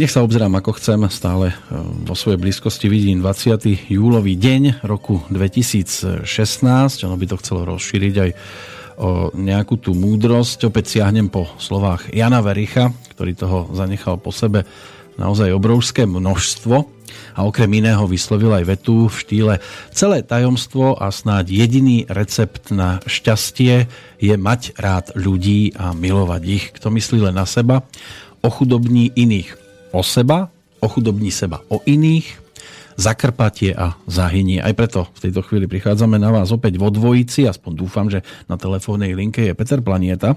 Nech sa obzerám ako chcem, stále e, vo svojej blízkosti vidím 20. júlový deň roku 2016. Ono by to chcelo rozšíriť aj o nejakú tú múdrosť. Opäť siahnem po slovách Jana Vericha, ktorý toho zanechal po sebe naozaj obrovské množstvo a okrem iného vyslovil aj vetu v štýle celé tajomstvo a snáď jediný recept na šťastie je mať rád ľudí a milovať ich. Kto myslí len na seba, ochudobní iných o seba, ochudobní seba o iných, zakrpatie a zahynie. Aj preto v tejto chvíli prichádzame na vás opäť vo dvojici, aspoň dúfam, že na telefónnej linke je Peter Planieta.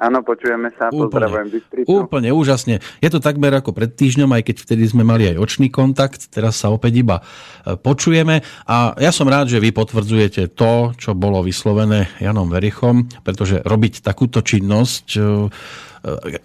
Áno, počujeme sa, úplne, pozdravujem Bystricu. Úplne úžasne. Je to takmer ako pred týždňom, aj keď vtedy sme mali aj očný kontakt, teraz sa opäť iba e, počujeme a ja som rád, že vy potvrdzujete to, čo bolo vyslovené Janom Verichom, pretože robiť takúto činnosť e,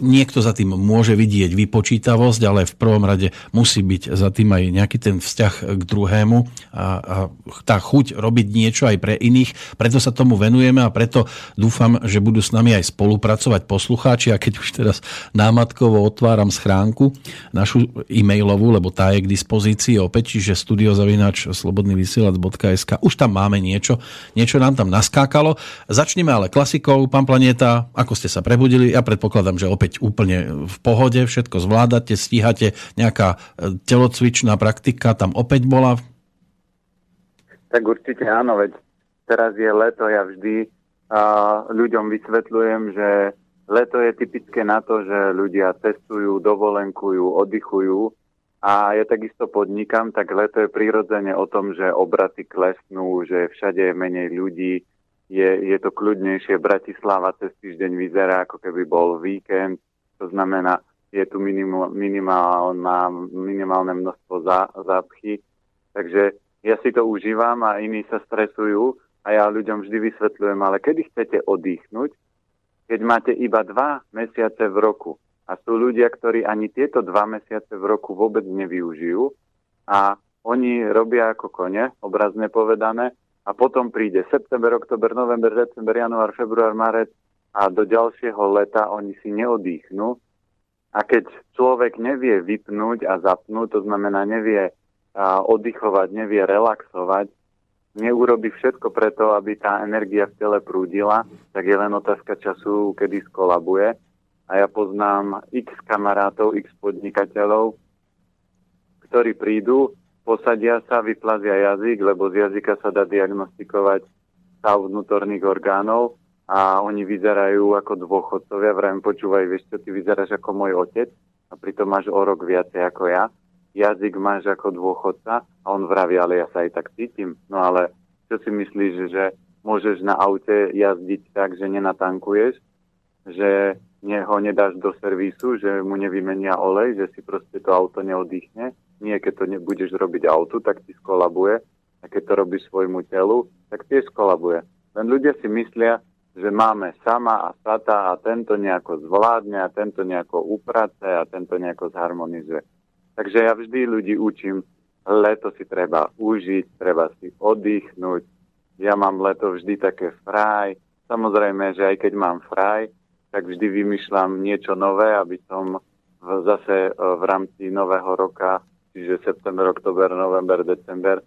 niekto za tým môže vidieť vypočítavosť, ale v prvom rade musí byť za tým aj nejaký ten vzťah k druhému a, a tá chuť robiť niečo aj pre iných. Preto sa tomu venujeme a preto dúfam, že budú s nami aj spolupracovať poslucháči a keď už teraz námatkovo otváram schránku našu e-mailovú, lebo tá je k dispozícii opäť, čiže studiozavinač slobodnyvysielac.sk už tam máme niečo, niečo nám tam naskákalo. Začneme ale klasikou, pán Planeta, ako ste sa prebudili, ja predpokladám, predpokladám, že opäť úplne v pohode, všetko zvládate, stíhate, nejaká e, telocvičná praktika tam opäť bola? Tak určite áno, veď teraz je leto, ja vždy uh, ľuďom vysvetľujem, že leto je typické na to, že ľudia cestujú, dovolenkujú, oddychujú a ja takisto podnikám, tak leto je prirodzene o tom, že obraty klesnú, že všade je menej ľudí, je, je to kľudnejšie. Bratislava cez týždeň vyzerá, ako keby bol víkend. To znamená, je tu minimál, minimálna, minimálne množstvo zá, zápchy. Takže ja si to užívam a iní sa stresujú a ja ľuďom vždy vysvetľujem, ale kedy chcete oddychnúť, keď máte iba dva mesiace v roku. A sú ľudia, ktorí ani tieto dva mesiace v roku vôbec nevyužijú a oni robia ako kone, obrazne povedané, a potom príde september, oktober, november, december, január, február, marec a do ďalšieho leta oni si neodýchnú. A keď človek nevie vypnúť a zapnúť, to znamená nevie oddychovať, nevie relaxovať, neurobi všetko preto, aby tá energia v tele prúdila, tak je len otázka času, kedy skolabuje. A ja poznám x kamarátov, x podnikateľov, ktorí prídu, posadia sa, vyplazia jazyk, lebo z jazyka sa dá diagnostikovať stav vnútorných orgánov a oni vyzerajú ako dôchodcovia. Vrajím, počúvaj, vieš čo, ty vyzeráš ako môj otec a pritom máš o rok viacej ako ja. Jazyk máš ako dôchodca a on vraví, ale ja sa aj tak cítim. No ale čo si myslíš, že môžeš na aute jazdiť tak, že nenatankuješ, že ho nedáš do servisu, že mu nevymenia olej, že si proste to auto neoddychne nie, keď to nebudeš robiť autu, tak ti skolabuje. A keď to robíš svojmu telu, tak tiež skolabuje. Len ľudia si myslia, že máme sama a sata a tento nejako zvládne a tento nejako uprace a tento nejako zharmonizuje. Takže ja vždy ľudí učím, leto si treba užiť, treba si oddychnúť. Ja mám leto vždy také fraj. Samozrejme, že aj keď mám fraj, tak vždy vymýšľam niečo nové, aby som zase e, v rámci nového roka čiže september, oktober, november, december,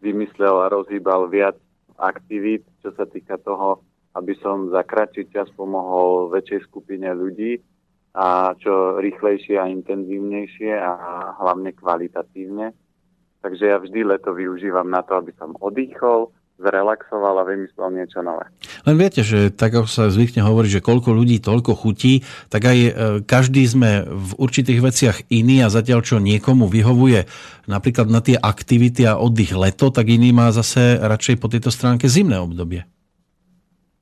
vymyslel a rozhýbal viac aktivít, čo sa týka toho, aby som za kratší čas pomohol väčšej skupine ľudí a čo rýchlejšie a intenzívnejšie a hlavne kvalitatívne. Takže ja vždy leto využívam na to, aby som oddychol, zrelaxoval a vymyslel niečo nové. Len viete, že tak ako sa zvykne hovoriť, že koľko ľudí, toľko chutí, tak aj e, každý sme v určitých veciach iný a zatiaľ čo niekomu vyhovuje napríklad na tie aktivity a oddych leto, tak iný má zase radšej po tejto stránke zimné obdobie.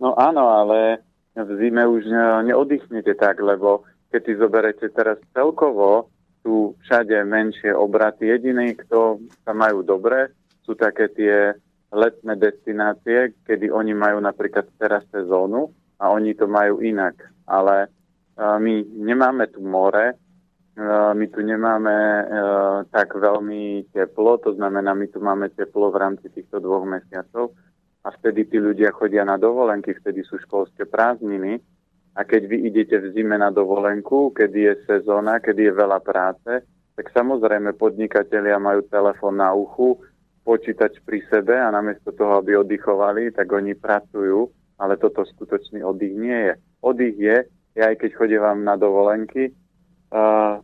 No áno, ale v zime už neoddychnete tak, lebo keď si zoberete teraz celkovo, sú všade menšie obraty. Jediný, kto sa majú dobre, sú také tie letné destinácie, kedy oni majú napríklad teraz sezónu a oni to majú inak. Ale uh, my nemáme tu more, uh, my tu nemáme uh, tak veľmi teplo, to znamená, my tu máme teplo v rámci týchto dvoch mesiacov a vtedy tí ľudia chodia na dovolenky, vtedy sú školské prázdniny A keď vy idete v zime na dovolenku, kedy je sezóna, kedy je veľa práce, tak samozrejme podnikatelia majú telefón na uchu, počítač pri sebe a namiesto toho, aby oddychovali, tak oni pracujú, ale toto skutočný oddych nie je. Oddych je, ja aj keď chodím vám na dovolenky,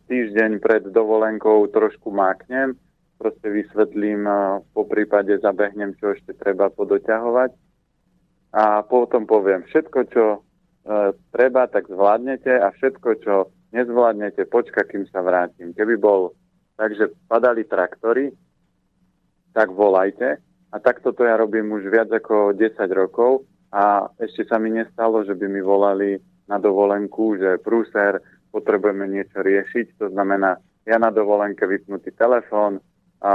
týždeň pred dovolenkou trošku máknem, proste vysvetlím, po prípade zabehnem, čo ešte treba podoťahovať a potom poviem, všetko, čo E, treba, tak zvládnete a všetko, čo nezvládnete, počka, kým sa vrátim. Keby bol tak, že padali traktory, tak volajte. A takto to ja robím už viac ako 10 rokov a ešte sa mi nestalo, že by mi volali na dovolenku, že prúser, potrebujeme niečo riešiť. To znamená, ja na dovolenke vypnutý telefón a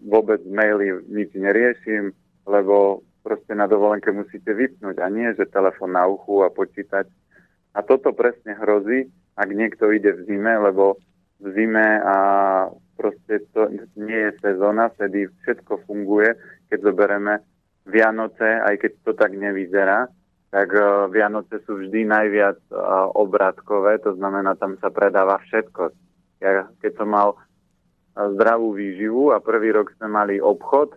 vôbec maily nič neriešim, lebo proste na dovolenke musíte vypnúť a nie, že telefon na uchu a počítať. A toto presne hrozí, ak niekto ide v zime, lebo v zime a proste to nie je sezóna, vtedy všetko funguje. Keď zoberieme Vianoce, aj keď to tak nevyzerá, tak uh, Vianoce sú vždy najviac uh, obratkové, to znamená, tam sa predáva všetko. Ja, keď som mal uh, zdravú výživu a prvý rok sme mali obchod,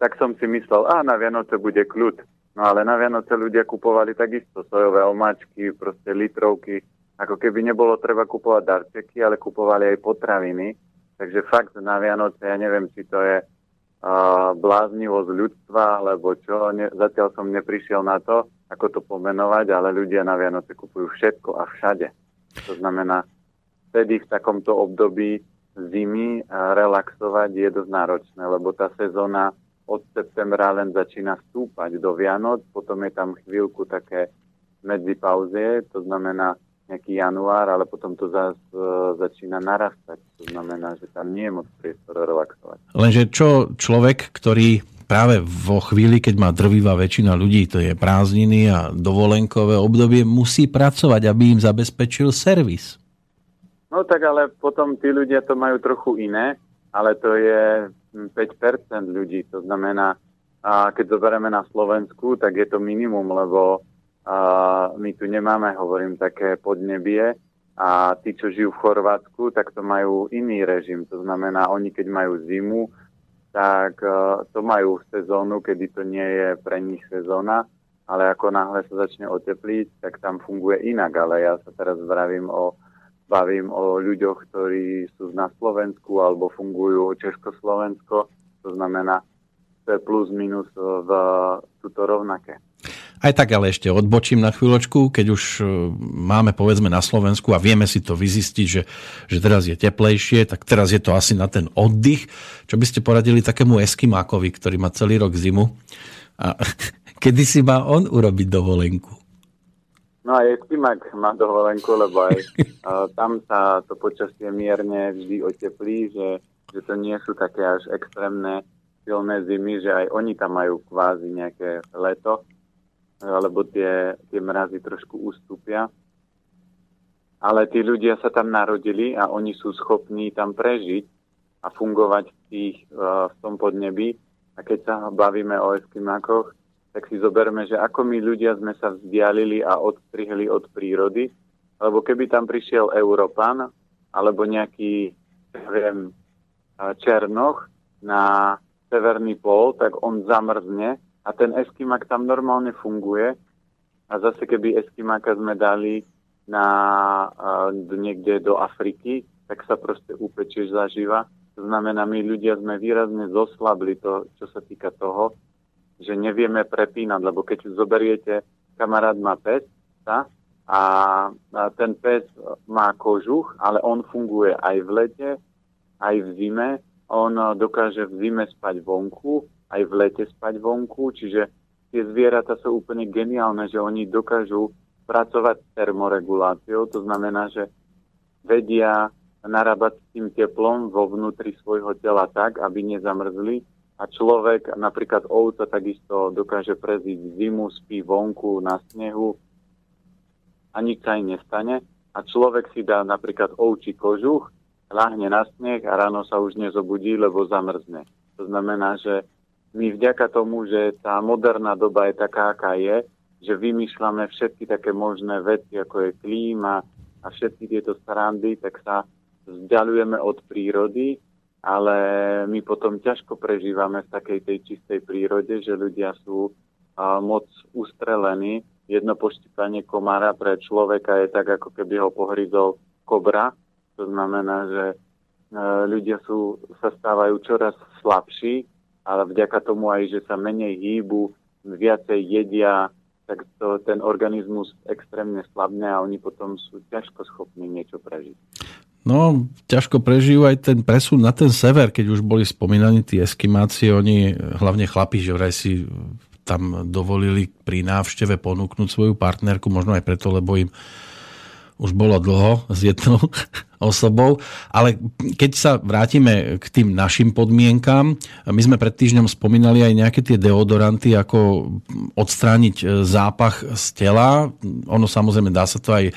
tak som si myslel, a na Vianoce bude kľud. No ale na Vianoce ľudia kupovali takisto sojové omáčky, proste litrovky, ako keby nebolo treba kupovať darčeky, ale kupovali aj potraviny. Takže fakt na Vianoce, ja neviem, či to je bláznivosť ľudstva, alebo čo, ne, zatiaľ som neprišiel na to, ako to pomenovať, ale ľudia na Vianoce kupujú všetko a všade. To znamená, vtedy v takomto období zimy relaxovať je dosť náročné, lebo tá sezóna od septembra len začína stúpať do Vianoc, potom je tam chvíľku také medzipauzie, to znamená nejaký január, ale potom to zase uh, začína narastať. To znamená, že tam nie je moc priestor relaxovať. Lenže čo človek, ktorý práve vo chvíli, keď má drvivá väčšina ľudí, to je prázdniny a dovolenkové obdobie, musí pracovať, aby im zabezpečil servis. No tak ale potom tí ľudia to majú trochu iné, ale to je 5% ľudí. To znamená, a keď zoberieme na Slovensku, tak je to minimum, lebo my tu nemáme, hovorím, také podnebie a tí, čo žijú v Chorvátsku, tak to majú iný režim. To znamená, oni keď majú zimu, tak uh, to majú sezónu, kedy to nie je pre nich sezóna, ale ako náhle sa začne otepliť, tak tam funguje inak. Ale ja sa teraz vravím o bavím o ľuďoch, ktorí sú na Slovensku alebo fungujú Československo. To znamená, to je plus minus v túto rovnaké. Aj tak ale ešte odbočím na chvíľočku, keď už e, máme povedzme na Slovensku a vieme si to vyzistiť, že, že teraz je teplejšie, tak teraz je to asi na ten oddych. Čo by ste poradili takému Eskimákovi, ktorý má celý rok zimu a kedy si má on urobiť dovolenku? No aj Eskimak má dovolenku, lebo aj uh, tam sa to počasie mierne vždy oteplí, že, že to nie sú také až extrémne silné zimy, že aj oni tam majú kvázi nejaké leto, alebo tie, tie mrazy trošku ustúpia. Ale tí ľudia sa tam narodili a oni sú schopní tam prežiť a fungovať v, tých, uh, v tom podnebí. A keď sa bavíme o Eskimákoch, tak si zoberme, že ako my ľudia sme sa vzdialili a odstrihli od prírody, lebo keby tam prišiel Európan alebo nejaký, neviem, Černoch na severný pol, tak on zamrzne a ten Eskimak tam normálne funguje. A zase keby Eskimáka sme dali na, uh, niekde do Afriky, tak sa proste upečieš zaživa. To znamená, my ľudia sme výrazne zoslabli to, čo sa týka toho, že nevieme prepínať, lebo keď zoberiete, kamarát má pes tá, a ten pes má kožuch, ale on funguje aj v lete, aj v zime. On dokáže v zime spať vonku, aj v lete spať vonku, čiže tie zvieratá sú úplne geniálne, že oni dokážu pracovať s termoreguláciou, to znamená, že vedia narábať s tým teplom vo vnútri svojho tela tak, aby nezamrzli a človek, napríklad ovca, takisto dokáže preziť zimu, spí vonku na snehu a nič sa im nestane. A človek si dá napríklad ovčí kožuch, láhne na sneh a ráno sa už nezobudí, lebo zamrzne. To znamená, že my vďaka tomu, že tá moderná doba je taká, aká je, že vymýšľame všetky také možné veci, ako je klíma a všetky tieto strandy, tak sa vzdialujeme od prírody, ale my potom ťažko prežívame v takej tej čistej prírode, že ľudia sú a, moc ustrelení. Jedno poštípanie komára pre človeka je tak, ako keby ho pohryzol kobra. To znamená, že e, ľudia sú, sa stávajú čoraz slabší, ale vďaka tomu aj, že sa menej hýbu, viacej jedia, tak to, ten organizmus extrémne slabne a oni potom sú ťažko schopní niečo prežiť. No, ťažko prežijú aj ten presun na ten sever, keď už boli spomínaní tí eskimáci, oni, hlavne chlapi, že vraj si tam dovolili pri návšteve ponúknuť svoju partnerku, možno aj preto, lebo im už bolo dlho s jednou osobou. Ale keď sa vrátime k tým našim podmienkám, my sme pred týždňom spomínali aj nejaké tie deodoranty, ako odstrániť e, zápach z tela. Ono samozrejme dá sa to aj e,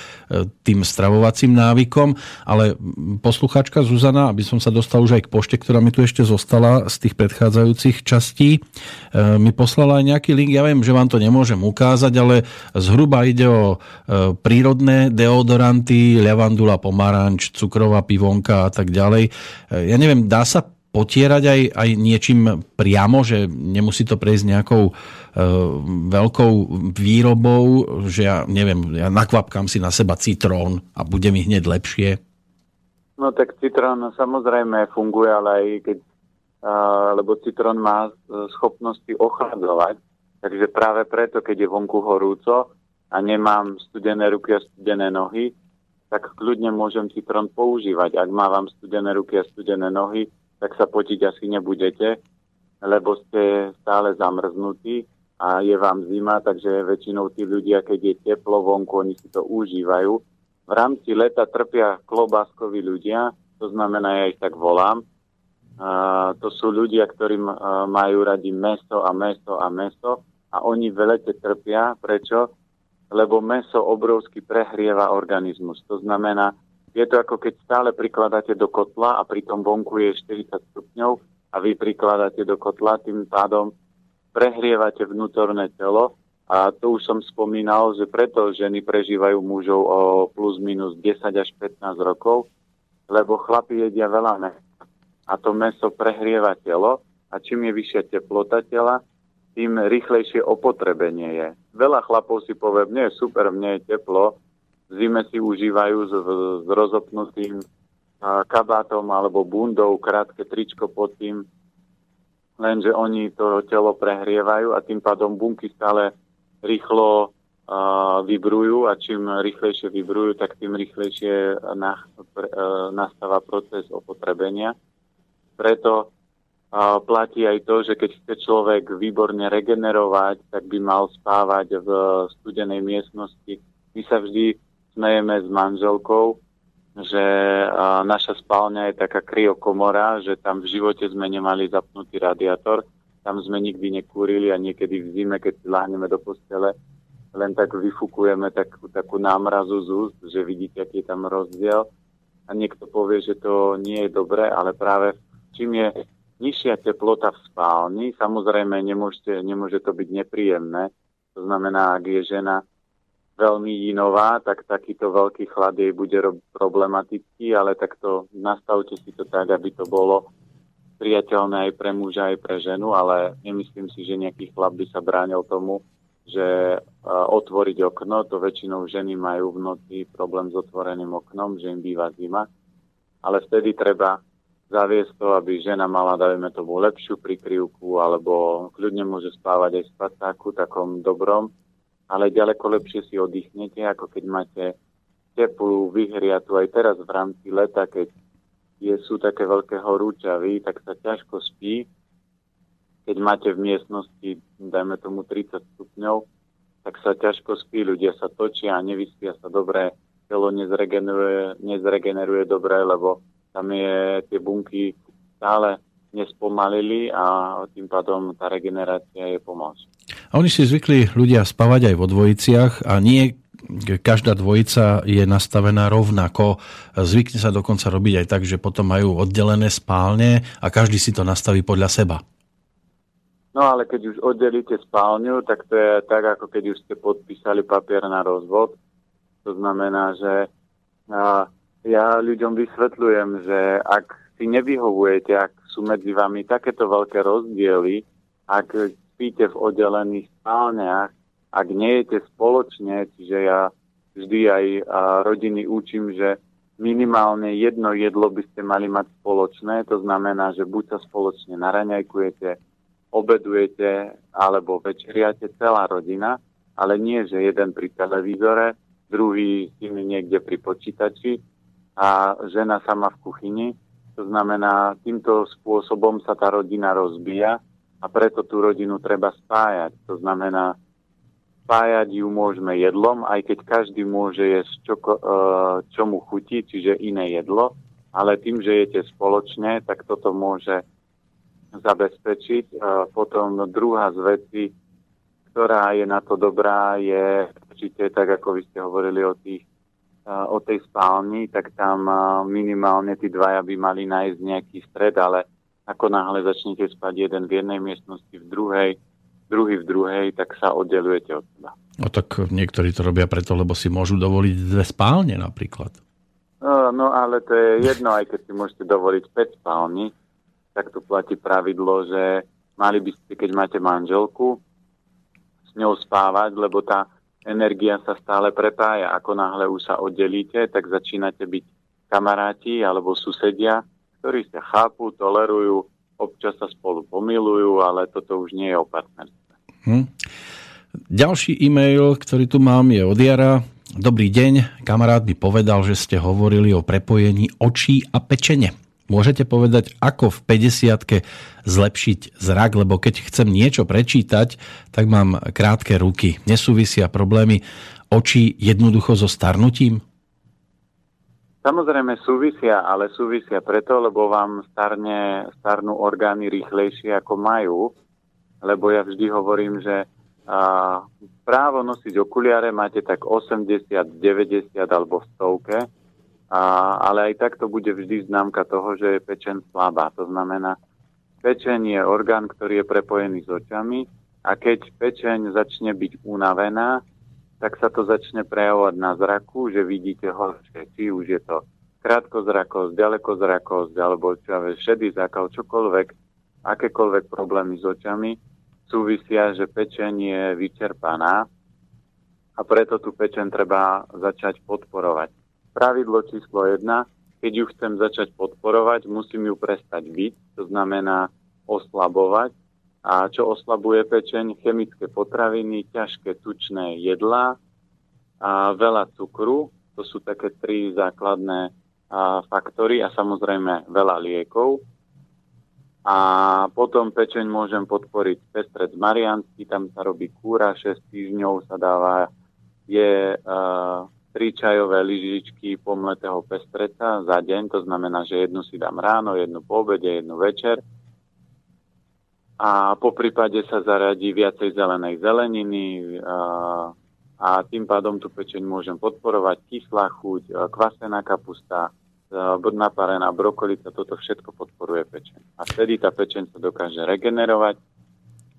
tým stravovacím návykom, ale posluchačka Zuzana, aby som sa dostal už aj k pošte, ktorá mi tu ešte zostala z tých predchádzajúcich častí, e, mi poslala aj nejaký link. Ja viem, že vám to nemôžem ukázať, ale zhruba ide o prírodné deodoranty, lavandula, pomaranč, cukrová pivonka a tak ďalej. E, ja neviem, dá sa potierať aj, aj niečím priamo, že nemusí to prejsť nejakou e, veľkou výrobou, že ja neviem, ja nakvapkám si na seba citrón a bude mi hneď lepšie? No tak citrón samozrejme funguje, ale aj keď, a, lebo citrón má schopnosti ochladzovať, takže práve preto, keď je vonku horúco a nemám studené ruky a studené nohy, tak kľudne môžem citrón používať. Ak mávam studené ruky a studené nohy, tak sa potiť asi nebudete, lebo ste stále zamrznutí a je vám zima, takže väčšinou tí ľudia, keď je teplo vonku, oni si to užívajú. V rámci leta trpia klobáskoví ľudia, to znamená, ja ich tak volám. Uh, to sú ľudia, ktorí uh, majú radi meso a meso a meso a oni v lete trpia. Prečo? Lebo meso obrovsky prehrieva organizmus. To znamená, je to ako keď stále prikladáte do kotla a pri tom vonku je 40 stupňov a vy prikladáte do kotla, tým pádom prehrievate vnútorné telo a to už som spomínal, že preto ženy prežívajú mužov o plus minus 10 až 15 rokov, lebo chlapi jedia veľa mesa a to meso prehrieva telo a čím je vyššia teplota tela, tým rýchlejšie opotrebenie je. Veľa chlapov si povie, mne je super, mne je teplo, zime si užívajú s, s rozopnutým kabátom alebo bundou, krátke tričko pod tým, lenže oni to telo prehrievajú a tým pádom bunky stále rýchlo uh, vybrujú a čím rýchlejšie vybrujú, tak tým rýchlejšie na, pre, uh, nastáva proces opotrebenia. Preto platí aj to, že keď chce človek výborne regenerovať, tak by mal spávať v studenej miestnosti. My sa vždy smejeme s manželkou, že naša spálňa je taká kryokomora, že tam v živote sme nemali zapnutý radiátor, tam sme nikdy nekúrili a niekedy v zime, keď si láhneme do postele, len tak vyfúkujeme takú, takú námrazu z úst, že vidíte, aký je tam rozdiel. A niekto povie, že to nie je dobré, ale práve čím je nižšia teplota v spálni, samozrejme nemôžete, nemôže to byť nepríjemné. To znamená, ak je žena veľmi inová, tak takýto veľký chlad jej bude problematický, ale takto nastavte si to tak, aby to bolo priateľné aj pre muža, aj pre ženu, ale nemyslím si, že nejaký chlap by sa bránil tomu, že uh, otvoriť okno, to väčšinou ženy majú v noci problém s otvoreným oknom, že im býva zima, ale vtedy treba zaviesť to, aby žena mala, dajme tomu, lepšiu prikryvku, alebo kľudne môže spávať aj v spacáku, takom dobrom, ale ďaleko lepšie si oddychnete, ako keď máte teplú, vyhriatu aj teraz v rámci leta, keď je, sú také veľké horúčavy, tak sa ťažko spí. Keď máte v miestnosti, dajme tomu 30 stupňov, tak sa ťažko spí, ľudia sa točia a nevyspia sa dobre, telo nezregeneruje, nezregeneruje dobre, lebo tam je tie bunky stále nespomalili a tým pádom tá regenerácia je pomalšia. A oni si zvykli ľudia spávať aj vo dvojiciach a nie každá dvojica je nastavená rovnako. Zvykne sa dokonca robiť aj tak, že potom majú oddelené spálne a každý si to nastaví podľa seba. No ale keď už oddelíte spálňu, tak to je tak, ako keď už ste podpísali papier na rozvod. To znamená, že ja ľuďom vysvetľujem, že ak si nevyhovujete, ak sú medzi vami takéto veľké rozdiely, ak spíte v oddelených spálniach, ak nejete spoločne, čiže ja vždy aj rodiny učím, že minimálne jedno jedlo by ste mali mať spoločné, to znamená, že buď sa spoločne naraňajkujete, obedujete alebo večeriate celá rodina, ale nie, že jeden pri televízore, druhý s niekde pri počítači a žena sama v kuchyni. To znamená, týmto spôsobom sa tá rodina rozbíja a preto tú rodinu treba spájať. To znamená, spájať ju môžeme jedlom, aj keď každý môže jesť čo, e, čo mu chutí, čiže iné jedlo, ale tým, že jete spoločne, tak toto môže zabezpečiť. Potom druhá z vecí, ktorá je na to dobrá, je určite tak, ako vy ste hovorili o, tých, o tej spálni, tak tam minimálne tí dvaja by mali nájsť nejaký stred, ale ako náhle začnete spať jeden v jednej miestnosti, v druhej, druhý v druhej, tak sa oddelujete od seba. No tak niektorí to robia preto, lebo si môžu dovoliť dve spálne napríklad. No ale to je jedno, aj keď si môžete dovoliť 5 spálni, tak tu platí pravidlo, že mali by ste, keď máte manželku, s ňou spávať, lebo tá energia sa stále prepája. Ako náhle už sa oddelíte, tak začínate byť kamaráti alebo susedia, ktorí sa chápu, tolerujú, občas sa spolu pomilujú, ale toto už nie je o partnerstve. Hm. Ďalší e-mail, ktorý tu mám, je od Jara. Dobrý deň, kamarát by povedal, že ste hovorili o prepojení očí a pečene. Môžete povedať, ako v 50 zlepšiť zrak, lebo keď chcem niečo prečítať, tak mám krátke ruky. Nesúvisia problémy očí jednoducho so starnutím? Samozrejme súvisia, ale súvisia preto, lebo vám starne, starnú orgány rýchlejšie ako majú. Lebo ja vždy hovorím, že a, právo nosiť okuliare máte tak 80, 90 alebo v stovke a, ale aj tak to bude vždy známka toho, že je pečen slabá. To znamená, pečeň je orgán, ktorý je prepojený s očami a keď pečeň začne byť unavená, tak sa to začne prejavovať na zraku, že vidíte horšie. Či už je to krátkozrakosť, ďalekozrakosť, alebo čo ja šedý zákal, čokoľvek, akékoľvek problémy s očami, súvisia, že pečeň je vyčerpaná a preto tú pečeň treba začať podporovať. Pravidlo číslo jedna, keď ju chcem začať podporovať, musím ju prestať byť, to znamená oslabovať. A čo oslabuje pečeň? Chemické potraviny, ťažké tučné jedlá a veľa cukru. To sú také tri základné a, faktory a samozrejme veľa liekov. A potom pečeň môžem podporiť pestred mariansky, tam sa robí kúra, 6 týždňov sa dáva, je tri čajové lyžičky pomletého pestreca za deň, to znamená, že jednu si dám ráno, jednu po obede, jednu večer. A po prípade sa zaradí viacej zelenej zeleniny a, a tým pádom tú pečeň môžem podporovať. Kyslá chuť, kvasená kapusta, naparená brokolica, toto všetko podporuje pečeň. A vtedy tá pečeň sa dokáže regenerovať.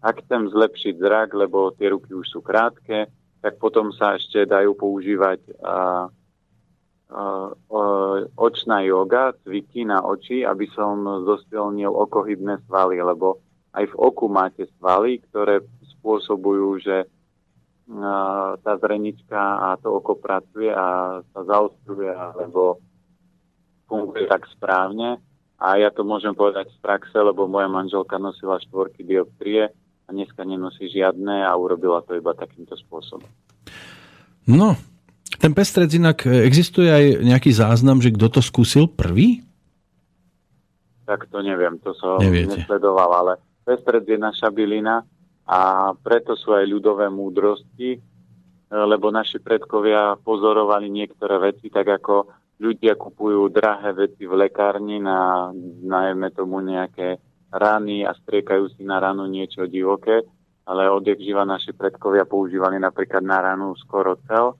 Ak chcem zlepšiť zrak, lebo tie ruky už sú krátke, tak potom sa ešte dajú používať a, a, a, očná yoga, cviky na oči, aby som zosilnil okohybné svaly, lebo aj v oku máte svaly, ktoré spôsobujú, že a, tá zrenička a to oko pracuje a sa zaostruje, alebo funguje tak správne. A ja to môžem povedať z praxe, lebo moja manželka nosila štvorky dioptrie, a dneska nenosí žiadne a urobila to iba takýmto spôsobom. No, ten pestrec inak, e, existuje aj nejaký záznam, že kto to skúsil prvý? Tak to neviem, to som Neviete. nesledoval, ale pestrec je naša bylina a preto sú aj ľudové múdrosti, e, lebo naši predkovia pozorovali niektoré veci, tak ako ľudia kupujú drahé veci v lekárni na, najmä tomu nejaké rany a striekajú si na ranu niečo divoké, ale odjak živa naši predkovia používali napríklad na ranu skoro cel.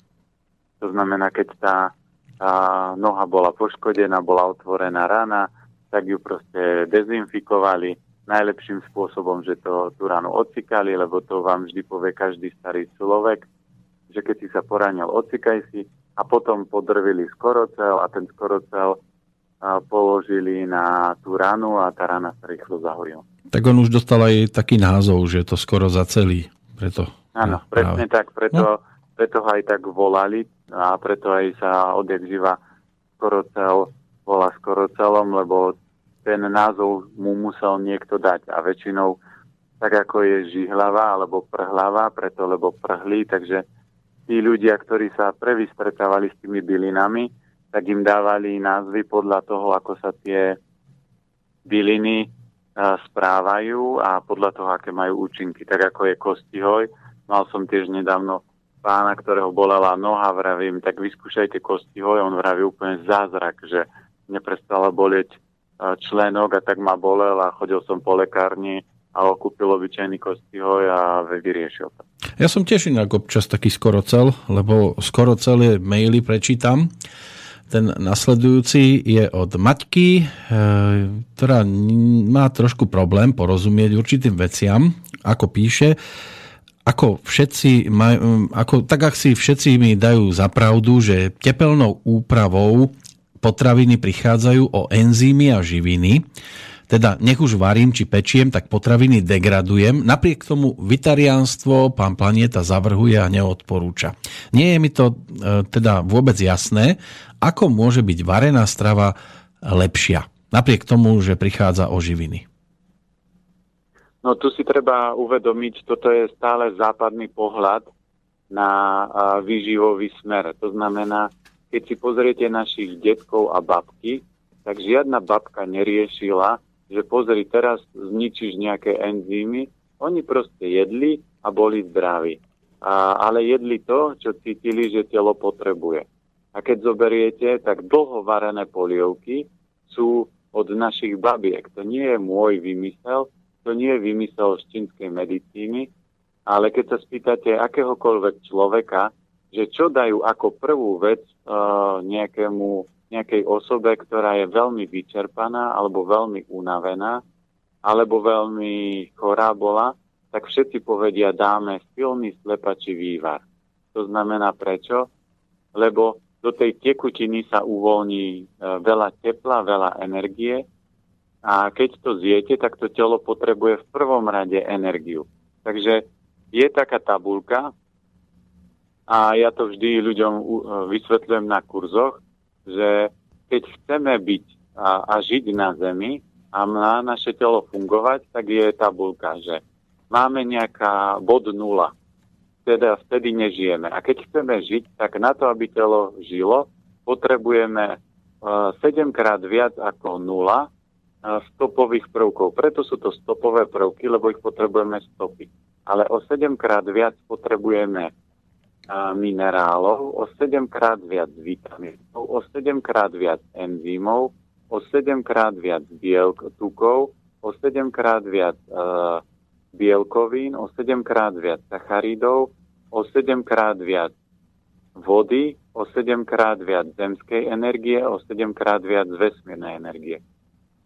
To znamená, keď tá, tá noha bola poškodená, bola otvorená rana, tak ju proste dezinfikovali, najlepším spôsobom, že to tú ranu odcikali, lebo to vám vždy povie každý starý človek, že keď si sa poranil, odcikaj si a potom podrvili skorocel a ten skorocel položili na tú ranu a tá rana sa rýchlo zahojila. Tak on už dostal aj taký názov, že to skoro zacelí. Preto, Áno, presne tak, preto, no? preto ho aj tak volali a preto aj sa odjak živa skorocel volá skorocelom, lebo ten názov mu musel niekto dať a väčšinou tak ako je žihlava alebo prhlava, preto lebo prhlí, takže tí ľudia, ktorí sa prevystretávali s tými bylinami, tak im dávali názvy podľa toho, ako sa tie byliny správajú a podľa toho, aké majú účinky. Tak ako je kostihoj. Mal som tiež nedávno pána, ktorého bolela noha, vravím, tak vyskúšajte kostihoj. On vraví úplne zázrak, že neprestala bolieť členok a tak ma bolel a chodil som po lekárni a kúpil obyčajný kostihoj a vyriešil to. Ja som tiež inak občas taký skorocel, lebo skorocel je maily prečítam. Ten nasledujúci je od Maťky, e, ktorá má trošku problém porozumieť určitým veciam, ako píše ako všetci maj, ako, tak ak si všetci mi dajú za pravdu, že tepelnou úpravou potraviny prichádzajú o enzymy a živiny, teda nech už varím či pečiem, tak potraviny degradujem. Napriek tomu vitariánstvo pán Planieta zavrhuje a neodporúča. Nie je mi to e, teda vôbec jasné, ako môže byť varená strava lepšia. Napriek tomu, že prichádza o živiny. No tu si treba uvedomiť, toto je stále západný pohľad na výživový smer. To znamená, keď si pozriete našich detkov a babky, tak žiadna babka neriešila, že pozri, teraz zničíš nejaké enzymy. Oni proste jedli a boli zdraví. A, ale jedli to, čo cítili, že telo potrebuje. A keď zoberiete, tak dlho varené polievky sú od našich babiek. To nie je môj vymysel, to nie je vymysel z čínskej medicíny, ale keď sa spýtate akéhokoľvek človeka, že čo dajú ako prvú vec uh, nejakému, nejakej osobe, ktorá je veľmi vyčerpaná alebo veľmi unavená alebo veľmi chorá bola, tak všetci povedia, dáme silný slepačí vývar. To znamená prečo? Lebo do tej tekutiny sa uvoľní uh, veľa tepla, veľa energie a keď to zjete, tak to telo potrebuje v prvom rade energiu. Takže je taká tabulka, a ja to vždy ľuďom e, vysvetľujem na kurzoch, že keď chceme byť a, a žiť na Zemi a má naše telo fungovať, tak je tabulka, že máme nejaká bod nula. Teda vtedy nežijeme. A keď chceme žiť, tak na to, aby telo žilo, potrebujeme uh, e, 7 krát viac ako nula uh, stopových prvkov. Preto sú to stopové prvky, lebo ich potrebujeme stopy. Ale o 7 krát viac potrebujeme minerálov, o 7 krát viac vitamínov, o 7 krát viac enzymov, o 7 krát viac bielk, tukov, o 7 krát viac uh, bielkovín, o 7 krát viac sacharidov, o 7 krát viac vody, o 7 krát viac zemskej energie, o 7 krát viac vesmírnej energie.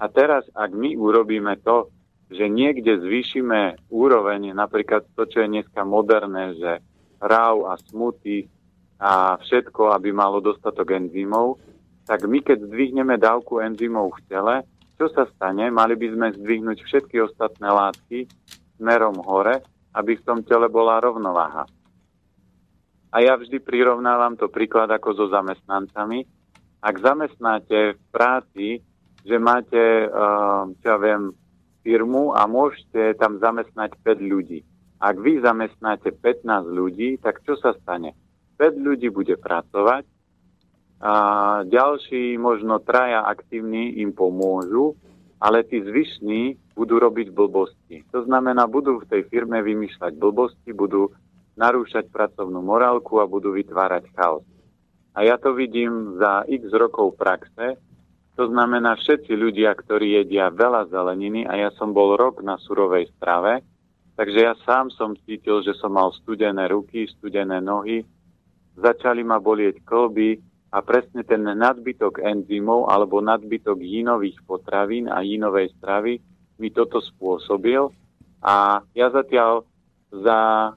A teraz, ak my urobíme to, že niekde zvýšime úroveň, napríklad to, čo je dneska moderné, že ráv a smuty a všetko, aby malo dostatok enzymov, tak my keď zdvihneme dávku enzymov v tele, čo sa stane? Mali by sme zdvihnúť všetky ostatné látky smerom hore, aby v tom tele bola rovnováha. A ja vždy prirovnávam to príklad ako so zamestnancami. Ak zamestnáte v práci, že máte, uh, čo ja viem, firmu a môžete tam zamestnať 5 ľudí. Ak vy zamestnáte 15 ľudí, tak čo sa stane? 5 ľudí bude pracovať a ďalší, možno traja aktívni im pomôžu, ale tí zvyšní budú robiť blbosti. To znamená, budú v tej firme vymýšľať blbosti, budú narúšať pracovnú morálku a budú vytvárať chaos. A ja to vidím za x rokov praxe, to znamená všetci ľudia, ktorí jedia veľa zeleniny a ja som bol rok na surovej strave, Takže ja sám som cítil, že som mal studené ruky, studené nohy, začali ma bolieť kolby a presne ten nadbytok enzymov alebo nadbytok jínových potravín a jínovej stravy mi toto spôsobil a ja zatiaľ za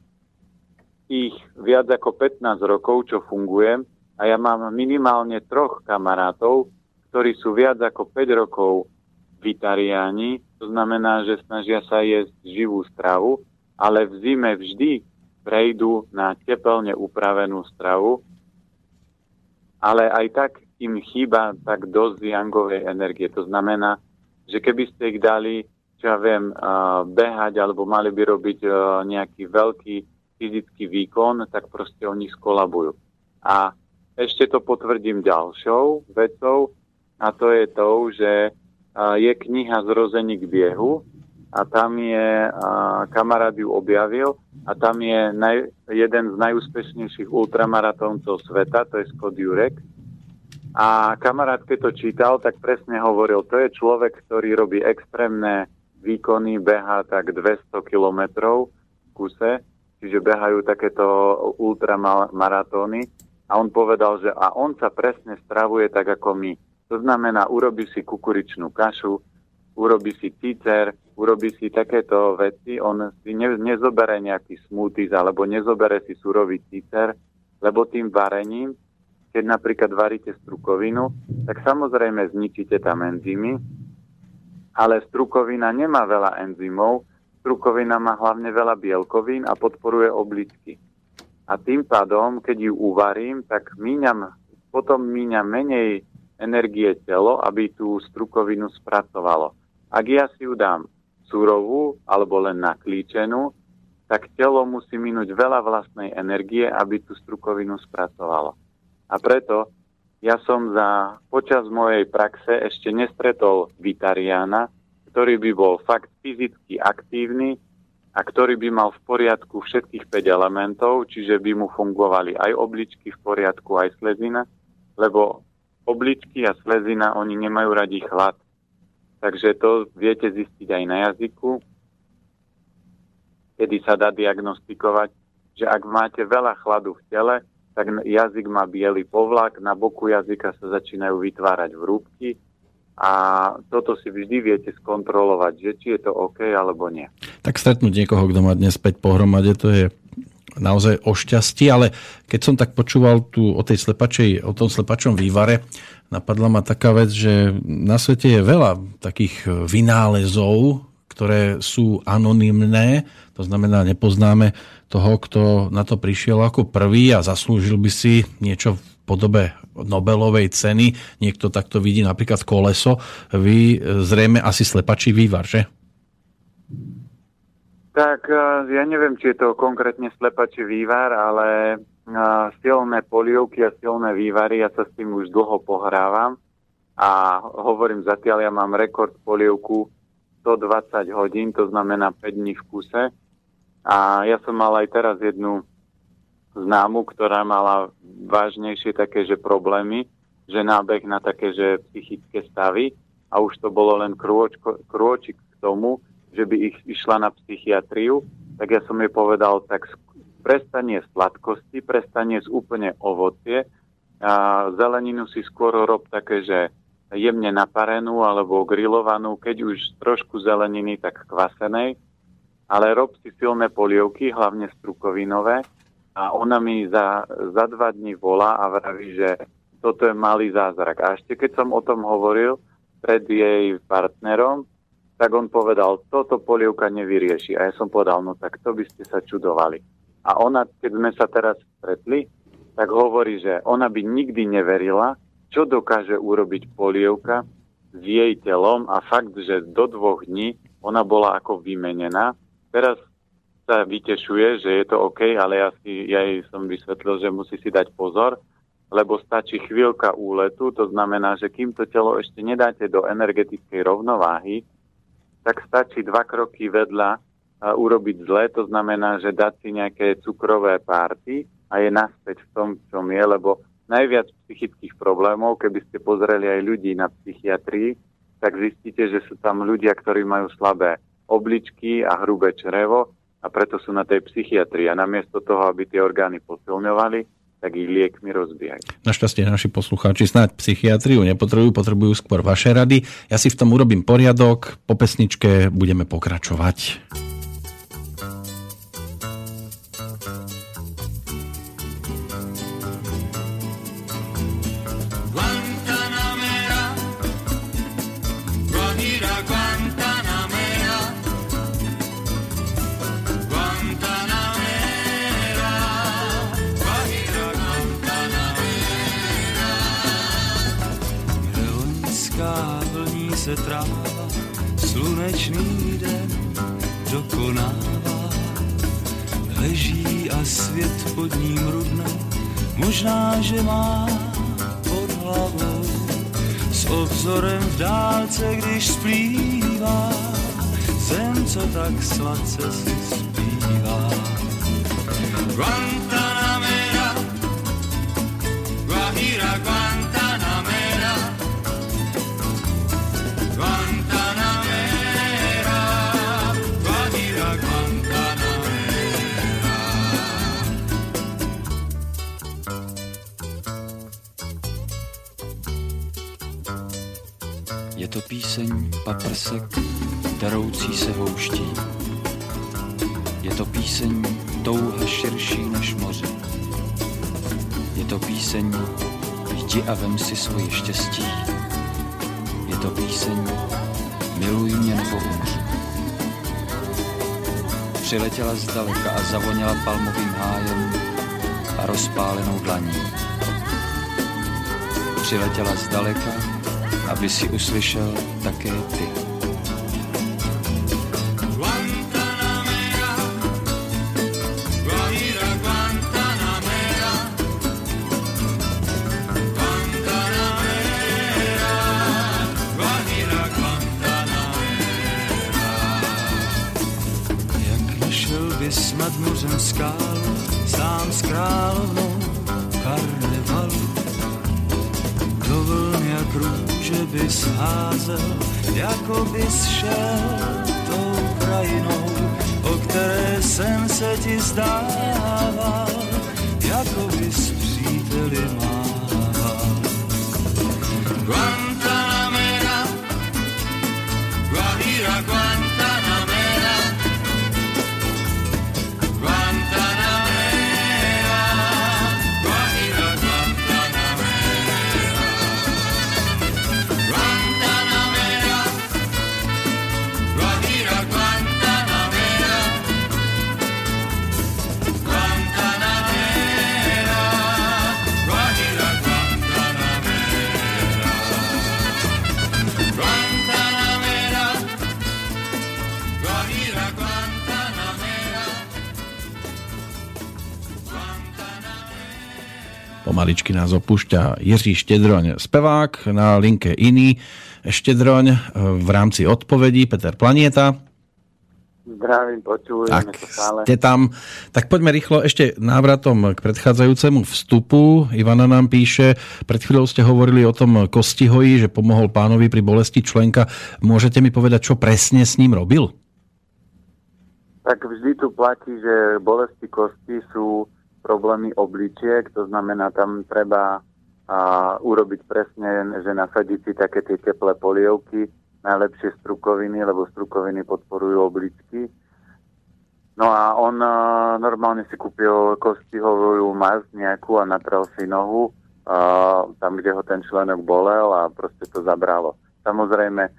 tých viac ako 15 rokov, čo fungujem, a ja mám minimálne troch kamarátov, ktorí sú viac ako 5 rokov vitariáni, to znamená, že snažia sa jesť živú stravu, ale v zime vždy prejdú na tepelne upravenú stravu, ale aj tak im chýba tak dosť jangovej energie. To znamená, že keby ste ich dali, čo ja viem, behať alebo mali by robiť nejaký veľký fyzický výkon, tak proste oni skolabujú. A ešte to potvrdím ďalšou vecou a to je to, že je kniha Zrození k biehu a tam je, kamarát ju objavil a tam je naj, jeden z najúspešnejších ultramaratóncov sveta, to je Scott Jurek. A kamarát, keď to čítal, tak presne hovoril, to je človek, ktorý robí extrémne výkony, beha tak 200 kilometrov v kuse, čiže behajú takéto ultramaratóny. A on povedal, že a on sa presne stravuje tak ako my. To znamená, urobí si kukuričnú kašu, urobí si cícer, urobí si takéto veci, on si ne, nezobere nejaký smoothies alebo nezobere si surový cícer, lebo tým varením, keď napríklad varíte strukovinu, tak samozrejme zničíte tam enzymy, ale strukovina nemá veľa enzymov, strukovina má hlavne veľa bielkovín a podporuje obličky. A tým pádom, keď ju uvarím, tak míňam, potom míňam menej energie telo, aby tú strukovinu spracovalo. Ak ja si ju dám surovú alebo len naklíčenú, tak telo musí minúť veľa vlastnej energie, aby tú strukovinu spracovalo. A preto ja som za počas mojej praxe ešte nestretol vitariána, ktorý by bol fakt fyzicky aktívny a ktorý by mal v poriadku všetkých 5 elementov, čiže by mu fungovali aj obličky v poriadku, aj slezina, lebo obličky a slezina, oni nemajú radi chlad. Takže to viete zistiť aj na jazyku, kedy sa dá diagnostikovať, že ak máte veľa chladu v tele, tak jazyk má biely povlak, na boku jazyka sa začínajú vytvárať vrúbky a toto si vždy viete skontrolovať, že či je to OK alebo nie. Tak stretnúť niekoho, kto má dnes späť pohromade, to je naozaj o šťastí, ale keď som tak počúval tu o, tej slepačej, o tom slepačom vývare, napadla ma taká vec, že na svete je veľa takých vynálezov, ktoré sú anonymné, to znamená, nepoznáme toho, kto na to prišiel ako prvý a zaslúžil by si niečo v podobe Nobelovej ceny. Niekto takto vidí napríklad koleso. Vy zrejme asi slepačí vývar, že? Tak ja neviem, či je to konkrétne slepačí vývar, ale silné polievky a silné vývary, ja sa s tým už dlho pohrávam a hovorím zatiaľ, ja mám rekord polievku 120 hodín, to znamená 5 dní v kuse. A ja som mal aj teraz jednu známu, ktorá mala vážnejšie také, že problémy, že nábeh na také, že psychické stavy a už to bolo len krôčko, krôčik k tomu, že by ich išla na psychiatriu, tak ja som jej povedal, tak prestanie sladkosti, prestanie z úplne ovocie. A zeleninu si skôr rob také, že jemne naparenú alebo grillovanú, keď už trošku zeleniny, tak kvasenej. Ale rob si silné polievky, hlavne strukovinové. A ona mi za, za dva dní volá a vraví, že toto je malý zázrak. A ešte keď som o tom hovoril pred jej partnerom, tak on povedal, toto polievka nevyrieši. A ja som povedal, no tak to by ste sa čudovali. A ona, keď sme sa teraz stretli, tak hovorí, že ona by nikdy neverila, čo dokáže urobiť polievka s jej telom a fakt, že do dvoch dní ona bola ako vymenená. Teraz sa vytešuje, že je to OK, ale ja, si, ja jej som vysvetlil, že musí si dať pozor, lebo stačí chvíľka úletu, to znamená, že kým to telo ešte nedáte do energetickej rovnováhy, tak stačí dva kroky vedľa urobiť zle, to znamená, že dať si nejaké cukrové párty a je naspäť v tom, čom je, lebo najviac psychických problémov, keby ste pozreli aj ľudí na psychiatrii, tak zistíte, že sú tam ľudia, ktorí majú slabé obličky a hrubé črevo a preto sú na tej psychiatrii. A namiesto toho, aby tie orgány posilňovali, tak ich liekmi rozbijajú. Našťastie naši poslucháči snáď psychiatriu nepotrebujú, potrebujú skôr vaše rady. Ja si v tom urobím poriadok, po pesničke budeme pokračovať. Možná, že má pod hlavou. S obzorem v dálce, když splývá, zem, co tak sladce si zpívá. Guantanamera, Guajira, Guantanamera, to píseň paprsek, daroucí se houští. Je to píseň touha širší než moře. Je to píseň jdi a vem si svoje štěstí. Je to píseň miluj mě nebo umřu. Přiletěla zdaleka a zavoněla palmovým hájem a rozpálenou dlaní. Přiletěla zdaleka aby si uslyšel také ty. Nás opúšťa Jiří Štedroň, spevák, na linke iný Štedroň e, v rámci odpovedí Peter Planieta. Zdravím, počujeme tak, stále. Ste tam. Tak poďme rýchlo ešte návratom k predchádzajúcemu vstupu. Ivana nám píše, pred chvíľou ste hovorili o tom Kostihoji, že pomohol pánovi pri bolesti členka. Môžete mi povedať, čo presne s ním robil? Tak vždy tu platí, že bolesti kosti sú problémy obličiek, to znamená, tam treba a, urobiť presne, že nasadiť si také tie teplé polievky, najlepšie strukoviny, lebo strukoviny podporujú obličky. No a on a, normálne si kúpil kostihovú masť nejakú a natrel si nohu a, tam, kde ho ten členok bolel a proste to zabralo. Samozrejme, a,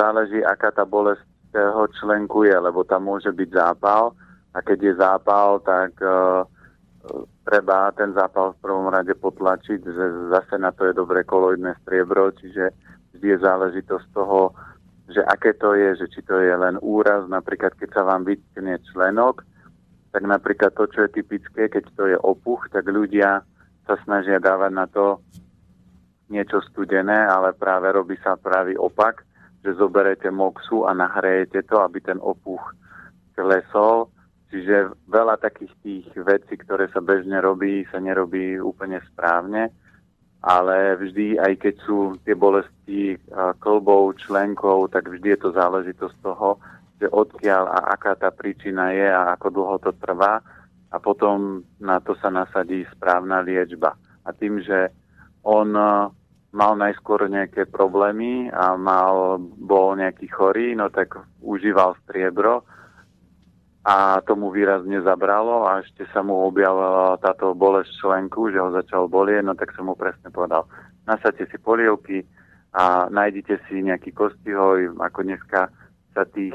záleží, aká tá bolesť toho členku je, lebo tam môže byť zápal a keď je zápal, tak uh, treba ten zápal v prvom rade potlačiť, že zase na to je dobré koloidné striebro, čiže vždy je záležitosť toho, že aké to je, že či to je len úraz, napríklad keď sa vám vytkne členok, tak napríklad to, čo je typické, keď to je opuch, tak ľudia sa snažia dávať na to niečo studené, ale práve robí sa pravý opak, že zoberete moxu a nahrejete to, aby ten opuch klesol Čiže veľa takých tých vecí, ktoré sa bežne robí, sa nerobí úplne správne, ale vždy, aj keď sú tie bolesti klbov, členkov, tak vždy je to záležitosť toho, že odkiaľ a aká tá príčina je a ako dlho to trvá. a potom na to sa nasadí správna liečba. A tým, že on e, mal najskôr nejaké problémy a mal, bol nejaký chorý, no tak užíval striebro a tomu výrazne zabralo a ešte sa mu objavila táto bolesť členku, že ho začal bolieť, no tak som mu presne povedal, nasadte si polievky a nájdite si nejaký kostihoj, ako dneska sa tých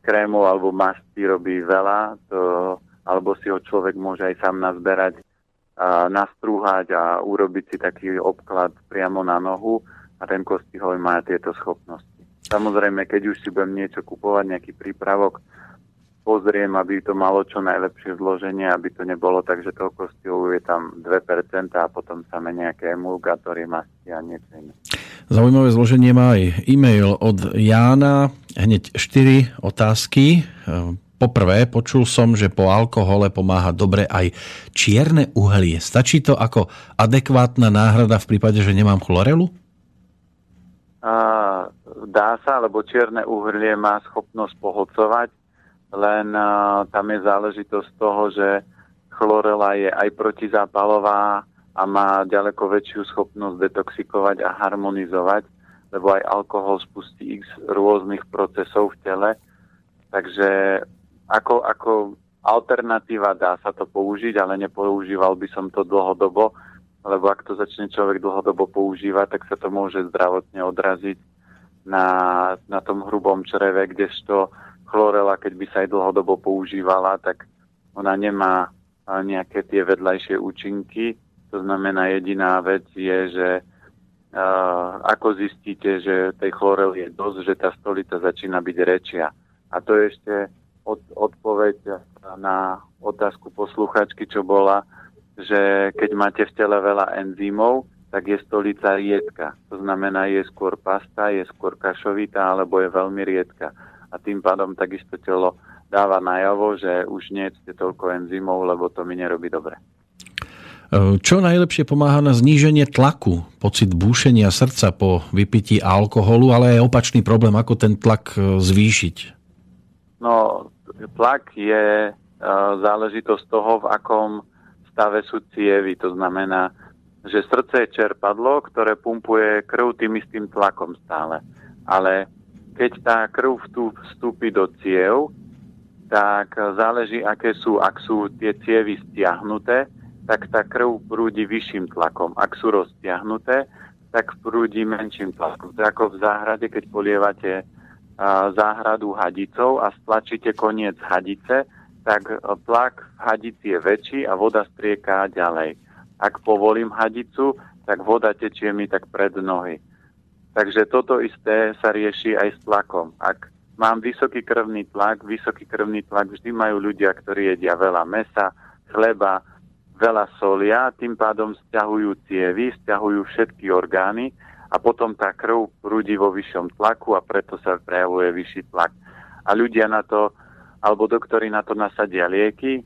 krémov alebo mastí robí veľa, to, alebo si ho človek môže aj sám nazberať, a nastrúhať a urobiť si taký obklad priamo na nohu a ten kostihoj má tieto schopnosti. Samozrejme, keď už si budem niečo kupovať, nejaký prípravok, pozriem, aby to malo čo najlepšie zloženie, aby to nebolo tak, že toho kostiolu je tam 2% a potom same nejaké emulgátory, masti a niečo iné. Zaujímavé zloženie má aj e-mail od Jána. Hneď 4 otázky. Poprvé, počul som, že po alkohole pomáha dobre aj čierne uhelie. Stačí to ako adekvátna náhrada v prípade, že nemám chlorelu? A, dá sa, lebo čierne uhlie má schopnosť pohodcovať len tam je záležitosť toho, že chlorela je aj protizápalová a má ďaleko väčšiu schopnosť detoxikovať a harmonizovať, lebo aj alkohol spustí x rôznych procesov v tele. Takže ako, ako alternatíva dá sa to použiť, ale nepoužíval by som to dlhodobo, lebo ak to začne človek dlhodobo používať, tak sa to môže zdravotne odraziť na, na tom hrubom čreve, kdežto chlorela, keď by sa aj dlhodobo používala, tak ona nemá nejaké tie vedľajšie účinky. To znamená, jediná vec je, že ako zistíte, že tej chlorel je dosť, že tá stolica začína byť rečia. A to je ešte od, odpoveď na otázku posluchačky, čo bola, že keď máte v tele veľa enzymov, tak je stolica riedka. To znamená, je skôr pasta, je skôr kašovitá, alebo je veľmi riedka a tým pádom takisto telo dáva najavo, že už nie je toľko enzymov, lebo to mi nerobí dobre. E, čo najlepšie pomáha na zníženie tlaku, pocit búšenia srdca po vypití alkoholu, ale aj opačný problém, ako ten tlak e, zvýšiť? No, tlak je uh, záležitosť toho, v akom stave sú cievy. To znamená, že srdce je čerpadlo, ktoré pumpuje krv tým istým tlakom stále. Ale keď tá krv vstúpi do ciev, tak záleží, aké sú, ak sú tie cievy stiahnuté, tak tá krv prúdi vyšším tlakom. Ak sú roztiahnuté, tak prúdi menším tlakom. To ako v záhrade, keď polievate záhradu hadicou a stlačíte koniec hadice, tak tlak v hadici je väčší a voda strieká ďalej. Ak povolím hadicu, tak voda tečie mi tak pred nohy. Takže toto isté sa rieši aj s tlakom. Ak mám vysoký krvný tlak, vysoký krvný tlak vždy majú ľudia, ktorí jedia veľa mesa, chleba, veľa solia, tým pádom stiahujú cievy, stiahujú všetky orgány a potom tá krv prúdi vo vyššom tlaku a preto sa prejavuje vyšší tlak. A ľudia na to, alebo doktori na to nasadia lieky,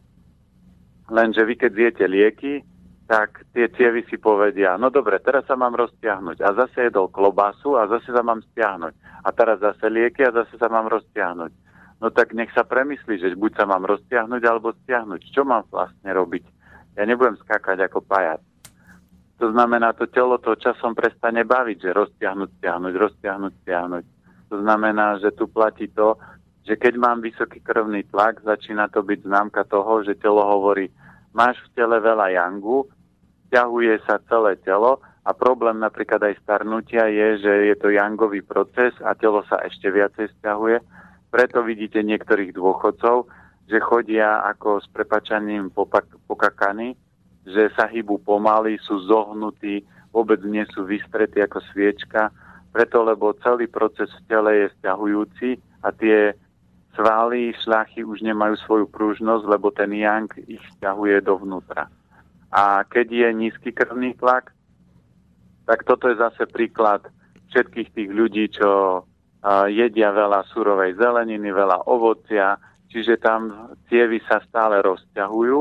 lenže vy keď zjete lieky, tak tie cievy si povedia, no dobre, teraz sa mám roztiahnuť a zase jedol klobásu a zase sa mám stiahnuť. A teraz zase lieky a zase sa mám roztiahnuť. No tak nech sa premyslí, že buď sa mám roztiahnuť alebo stiahnuť. Čo mám vlastne robiť? Ja nebudem skákať ako pajac. To znamená, to telo to časom prestane baviť, že roztiahnuť, stiahnuť, roztiahnuť, stiahnuť. To znamená, že tu platí to, že keď mám vysoký krvný tlak, začína to byť známka toho, že telo hovorí, máš v tele veľa jangu, stiahuje sa celé telo a problém napríklad aj starnutia je, že je to jangový proces a telo sa ešte viacej stiahuje. Preto vidíte niektorých dôchodcov, že chodia ako s prepačaním pokakaní, že sa hýbu pomaly, sú zohnutí, vôbec nie sú vystretí ako sviečka, preto lebo celý proces v tele je stiahujúci a tie svaly, šľachy už nemajú svoju pružnosť, lebo ten yang ich stiahuje dovnútra. A keď je nízky krvný tlak, tak toto je zase príklad všetkých tých ľudí, čo jedia veľa surovej zeleniny, veľa ovocia, čiže tam cievy sa stále rozťahujú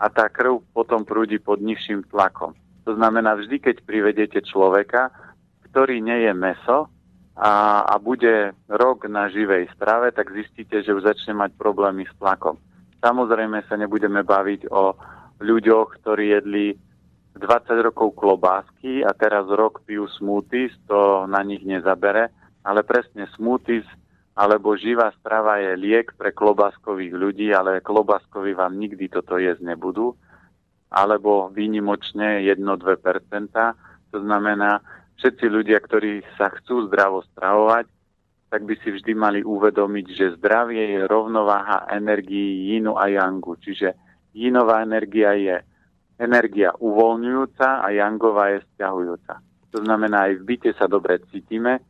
a tá krv potom prúdi pod nižším tlakom. To znamená, vždy, keď privedete človeka, ktorý nie je meso a, a bude rok na živej strave, tak zistíte, že už začne mať problémy s tlakom. Samozrejme sa nebudeme baviť o ľuďoch, ktorí jedli 20 rokov klobásky a teraz rok pijú smoothies, to na nich nezabere, ale presne smoothies alebo živá strava je liek pre klobáskových ľudí, ale klobáskovi vám nikdy toto jesť nebudú, alebo výnimočne 1-2%. To znamená, všetci ľudia, ktorí sa chcú zdravo stravovať, tak by si vždy mali uvedomiť, že zdravie je rovnováha energií jinu a yangu. Čiže jinová energia je energia uvoľňujúca a yangová je stiahujúca. To znamená, aj v byte sa dobre cítime,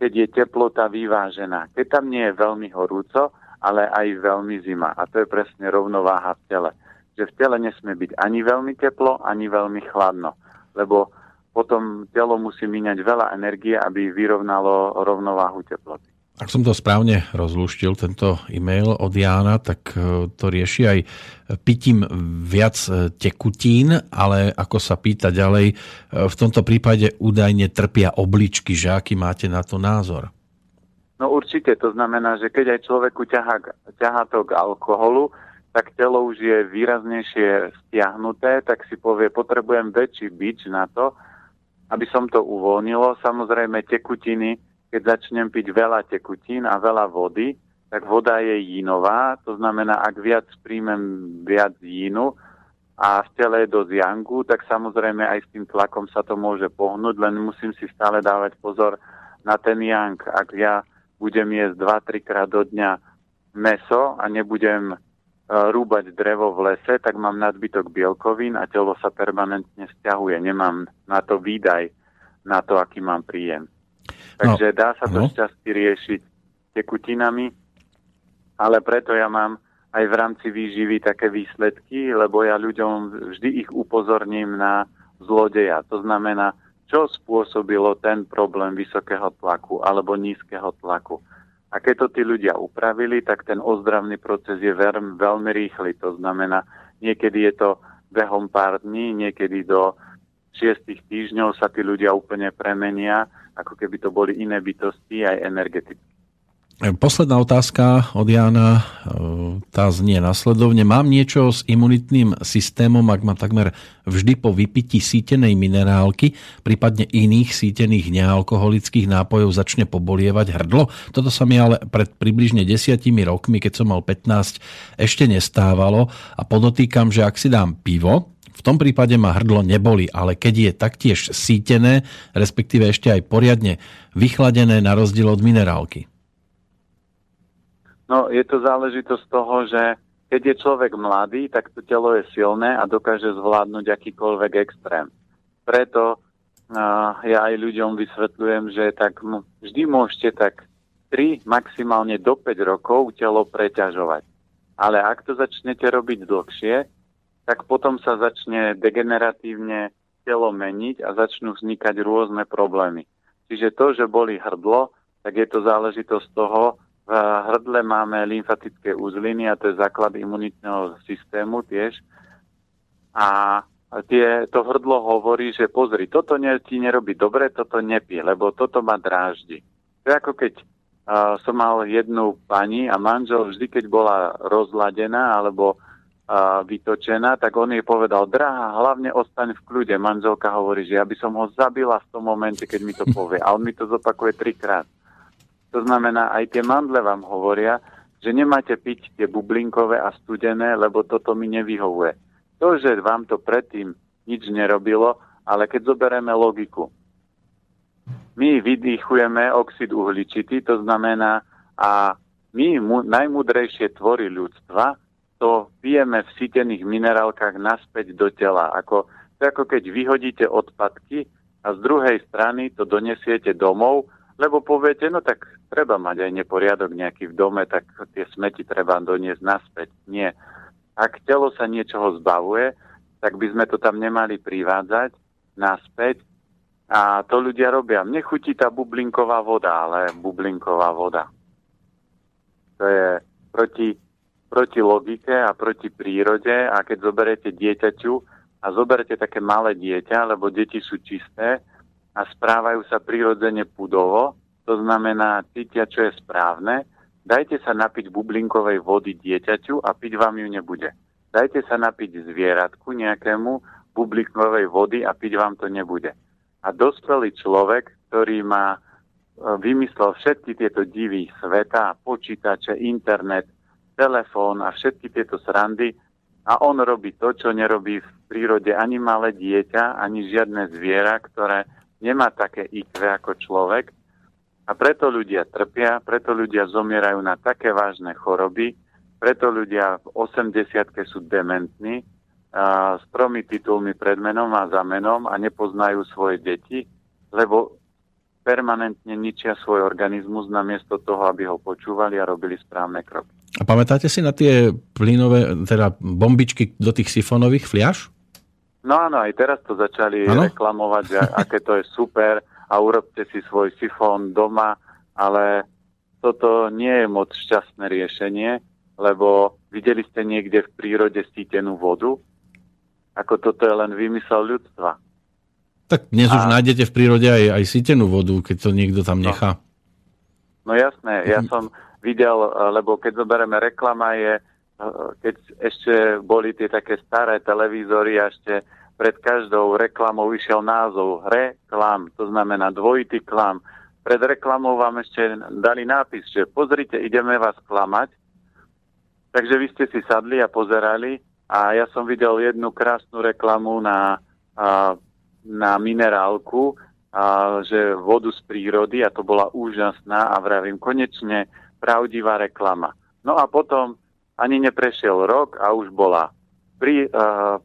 keď je teplota vyvážená. Keď tam nie je veľmi horúco, ale aj veľmi zima. A to je presne rovnováha v tele. Že v tele nesmie byť ani veľmi teplo, ani veľmi chladno. Lebo potom telo musí míňať veľa energie, aby vyrovnalo rovnováhu teploty. Ak som to správne rozluštil, tento e-mail od Jána, tak e, to rieši aj pitím viac e, tekutín, ale ako sa pýta ďalej, e, v tomto prípade údajne trpia obličky, že aký máte na to názor? No určite, to znamená, že keď aj človeku ťahá, ťahá to k alkoholu, tak telo už je výraznejšie stiahnuté, tak si povie, potrebujem väčší bič na to, aby som to uvoľnilo. Samozrejme, tekutiny, keď začnem piť veľa tekutín a veľa vody, tak voda je jínová, to znamená, ak viac príjmem viac jínu a v tele je dosť jangu, tak samozrejme aj s tým tlakom sa to môže pohnúť, len musím si stále dávať pozor na ten yang. Ak ja budem jesť 2-3 krát do dňa meso a nebudem rúbať drevo v lese, tak mám nadbytok bielkovín a telo sa permanentne stiahuje. Nemám na to výdaj, na to, aký mám príjem. Takže no, dá sa to no. šťastie riešiť tekutinami, ale preto ja mám aj v rámci výživy také výsledky, lebo ja ľuďom vždy ich upozorním na zlodeja. To znamená, čo spôsobilo ten problém vysokého tlaku alebo nízkeho tlaku. A keď to tí ľudia upravili, tak ten ozdravný proces je veľmi, veľmi rýchly. To znamená, niekedy je to behom pár dní, niekedy do šiestich týždňov sa tí ľudia úplne premenia, ako keby to boli iné bytosti aj energeticky. Posledná otázka od Jána, e, tá znie nasledovne. Mám niečo s imunitným systémom, ak ma takmer vždy po vypití sítenej minerálky, prípadne iných sítených nealkoholických nápojov začne pobolievať hrdlo? Toto sa mi ale pred približne desiatimi rokmi, keď som mal 15, ešte nestávalo a podotýkam, že ak si dám pivo, v tom prípade ma hrdlo neboli, ale keď je taktiež sítené, respektíve ešte aj poriadne vychladené na rozdiel od minerálky. No, je to záležitosť toho, že keď je človek mladý, tak to telo je silné a dokáže zvládnuť akýkoľvek extrém. Preto uh, ja aj ľuďom vysvetľujem, že tak vždy môžete tak 3, maximálne do 5 rokov telo preťažovať. Ale ak to začnete robiť dlhšie, tak potom sa začne degeneratívne telo meniť a začnú vznikať rôzne problémy. Čiže to, že boli hrdlo, tak je to záležitosť toho, v hrdle máme lymfatické uzliny a to je základ imunitného systému tiež. A tie, to hrdlo hovorí, že pozri, toto ne, ti nerobí dobre, toto nepí, lebo toto ma dráždi. To je ako keď uh, som mal jednu pani a manžel vždy, keď bola rozladená alebo vytočená, tak on jej povedal, drahá, hlavne ostaň v kľude. Manželka hovorí, že ja by som ho zabila v tom momente, keď mi to povie. A on mi to zopakuje trikrát. To znamená, aj tie mandle vám hovoria, že nemáte piť tie bublinkové a studené, lebo toto mi nevyhovuje. To, že vám to predtým nič nerobilo, ale keď zoberieme logiku, my vydýchujeme oxid uhličitý, to znamená, a my, mu, najmudrejšie tvory ľudstva, to pijeme v sítených minerálkach naspäť do tela. Ako, to ako keď vyhodíte odpadky a z druhej strany to donesiete domov lebo poviete, no tak treba mať aj neporiadok nejaký v dome, tak tie smeti treba doniesť naspäť. Nie. Ak telo sa niečoho zbavuje, tak by sme to tam nemali privádzať naspäť. A to ľudia robia. Mne chutí tá bublinková voda, ale bublinková voda. To je proti, proti logike a proti prírode. A keď zoberete dieťaťu a zoberete také malé dieťa, lebo deti sú čisté, a správajú sa prirodzene pudovo, to znamená cítia, čo je správne, Dajte sa napiť bublinkovej vody dieťaťu a piť vám ju nebude. Dajte sa napiť zvieratku nejakému bublinkovej vody a piť vám to nebude. A dospelý človek, ktorý má e, vymyslel všetky tieto divy sveta, počítače, internet, telefón a všetky tieto srandy a on robí to, čo nerobí v prírode ani malé dieťa, ani žiadne zviera, ktoré nemá také IQ ako človek a preto ľudia trpia, preto ľudia zomierajú na také vážne choroby, preto ľudia v 80 sú dementní, a s tromi titulmi pred menom a za menom a nepoznajú svoje deti, lebo permanentne ničia svoj organizmus namiesto toho, aby ho počúvali a robili správne kroky. A pamätáte si na tie plynové, teda bombičky do tých sifonových fliaž? No áno, aj teraz to začali ano? reklamovať, že aké to je super a urobte si svoj sifón doma, ale toto nie je moc šťastné riešenie, lebo videli ste niekde v prírode sítenú vodu? Ako toto je len vymysel ľudstva. Tak dnes a... už nájdete v prírode aj, aj sítenú vodu, keď to niekto tam no. nechá. No, no jasné, ja som videl, lebo keď zoberieme reklama je, keď ešte boli tie také staré televízory a ešte pred každou reklamou išiel názov reklam, to znamená dvojitý klam. Pred reklamou vám ešte dali nápis, že pozrite, ideme vás klamať. Takže vy ste si sadli a pozerali a ja som videl jednu krásnu reklamu na, na minerálku, že vodu z prírody a to bola úžasná a vravím, konečne pravdivá reklama. No a potom ani neprešiel rok a už bola pri, uh,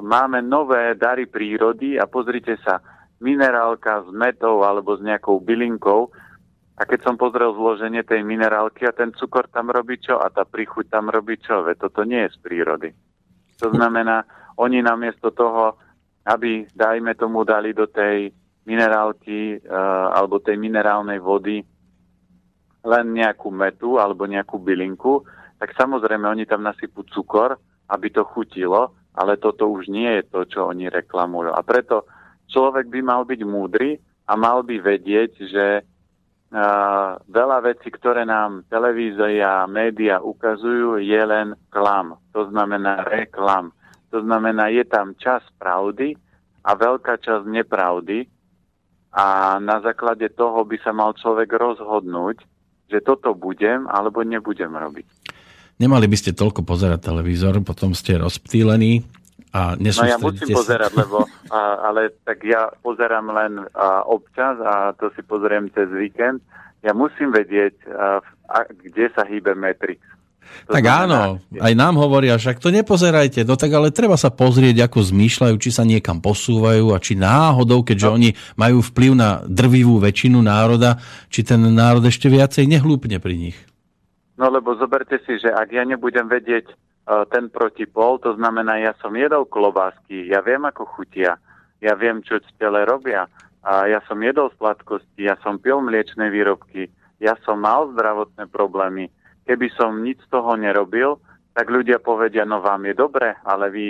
máme nové dary prírody a pozrite sa, minerálka s metou alebo s nejakou bylinkou a keď som pozrel zloženie tej minerálky a ten cukor tam robí čo a tá príchuť tam robí čo, veď toto nie je z prírody. To znamená, oni namiesto toho, aby, dajme tomu, dali do tej minerálky uh, alebo tej minerálnej vody len nejakú metu alebo nejakú bylinku, tak samozrejme oni tam nasypú cukor aby to chutilo, ale toto už nie je to, čo oni reklamujú. A preto človek by mal byť múdry a mal by vedieť, že uh, veľa vecí, ktoré nám televízia a média ukazujú, je len klam. To znamená reklam. To znamená, je tam čas pravdy a veľká časť nepravdy a na základe toho by sa mal človek rozhodnúť, že toto budem alebo nebudem robiť. Nemali by ste toľko pozerať televízor, potom ste rozptýlení a No ja musím sa. pozerať, lebo, a, ale tak ja pozerám len a, občas a to si pozriem cez víkend. Ja musím vedieť, a, a, kde sa hýbe Matrix. To tak znamená, áno, aj nám hovoria, však to nepozerajte, no tak ale treba sa pozrieť, ako zmýšľajú, či sa niekam posúvajú a či náhodou, keďže no. oni majú vplyv na drvivú väčšinu národa, či ten národ ešte viacej nehlúpne pri nich. No lebo zoberte si, že ak ja nebudem vedieť uh, ten protipol, to znamená, ja som jedol klobásky, ja viem, ako chutia, ja viem, čo tele robia, a ja som jedol sladkosti, ja som pil mliečne výrobky, ja som mal zdravotné problémy. Keby som nič z toho nerobil, tak ľudia povedia, no vám je dobre, ale vy,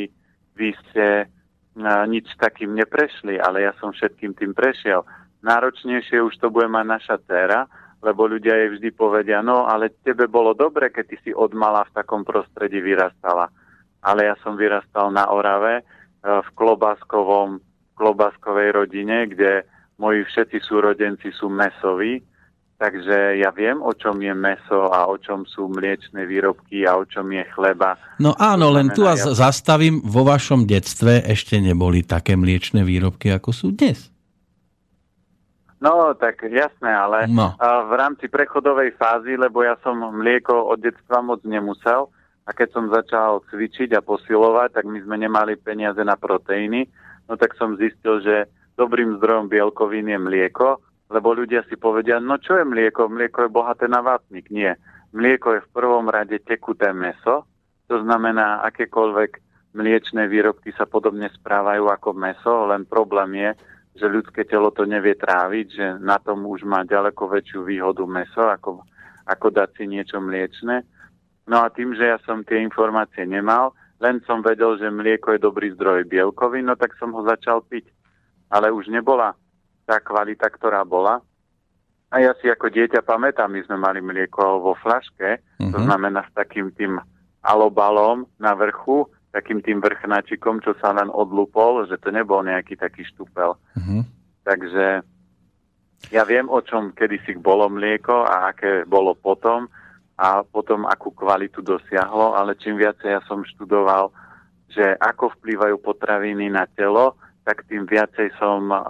vy ste uh, nič takým neprešli, ale ja som všetkým tým prešiel. Náročnejšie už to bude mať naša dcera, lebo ľudia jej vždy povedia, no ale tebe bolo dobre, keď ty si od mala v takom prostredí vyrastala. Ale ja som vyrastal na Orave, e, v klobáskovom, klobáskovej rodine, kde moji všetci súrodenci sú mesoví, takže ja viem, o čom je meso a o čom sú mliečne výrobky a o čom je chleba. No áno, len tu vás ja... zastavím, vo vašom detstve ešte neboli také mliečne výrobky, ako sú dnes. No, tak jasné, ale no. v rámci prechodovej fázy, lebo ja som mlieko od detstva moc nemusel a keď som začal cvičiť a posilovať, tak my sme nemali peniaze na proteíny, no tak som zistil, že dobrým zdrojom bielkovín je mlieko, lebo ľudia si povedia, no čo je mlieko? Mlieko je bohaté na vápnik. Nie. Mlieko je v prvom rade tekuté meso, to znamená, akékoľvek mliečne výrobky sa podobne správajú ako meso, len problém je, že ľudské telo to nevie tráviť, že na tom už má ďaleko väčšiu výhodu meso, ako, ako dať si niečo mliečne. No a tým, že ja som tie informácie nemal, len som vedel, že mlieko je dobrý zdroj bielkovín, no tak som ho začal piť. Ale už nebola tá kvalita, ktorá bola. A ja si ako dieťa pamätám, my sme mali mlieko vo flaške, uh-huh. to mhm. znamená s takým tým alobalom na vrchu, takým tým vrchnačikom, čo sa len odlupol, že to nebol nejaký taký štupel. Uh-huh. Takže ja viem, o čom kedysi bolo mlieko a aké bolo potom a potom akú kvalitu dosiahlo, ale čím viacej ja som študoval, že ako vplývajú potraviny na telo, tak tým viacej som uh,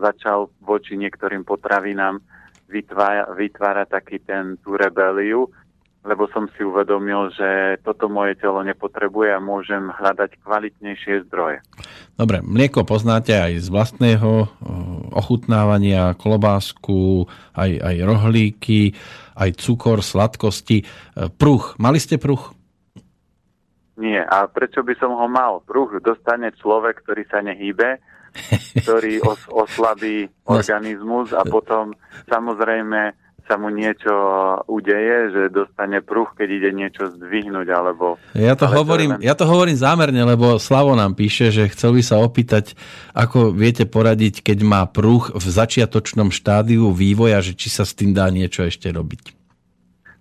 začal voči niektorým potravinám vytvárať vytvára taký ten, tú rebeliu, lebo som si uvedomil, že toto moje telo nepotrebuje a môžem hľadať kvalitnejšie zdroje. Dobre, mlieko poznáte aj z vlastného ochutnávania, klobásku, aj, aj rohlíky, aj cukor, sladkosti. E, pruch, mali ste pruch? Nie, a prečo by som ho mal? Pruch dostane človek, ktorý sa nehýbe, ktorý os, oslabí no organizmus a potom samozrejme sa mu niečo udeje, že dostane pruch, keď ide niečo zdvihnúť, alebo... Ja to, hovorím, len... ja to hovorím zámerne, lebo Slavo nám píše, že chcel by sa opýtať, ako viete poradiť, keď má pruch v začiatočnom štádiu vývoja, že či sa s tým dá niečo ešte robiť.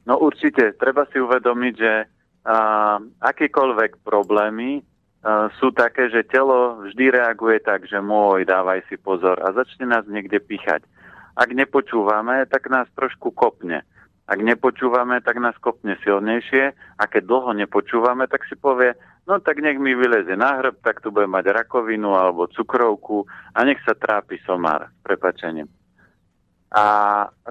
No určite, treba si uvedomiť, že uh, akékoľvek problémy uh, sú také, že telo vždy reaguje tak, že môj, dávaj si pozor a začne nás niekde píchať. Ak nepočúvame, tak nás trošku kopne. Ak nepočúvame, tak nás kopne silnejšie a keď dlho nepočúvame, tak si povie, no tak nech mi vyleze na hrb, tak tu bude mať rakovinu alebo cukrovku a nech sa trápi somár, prepačením. A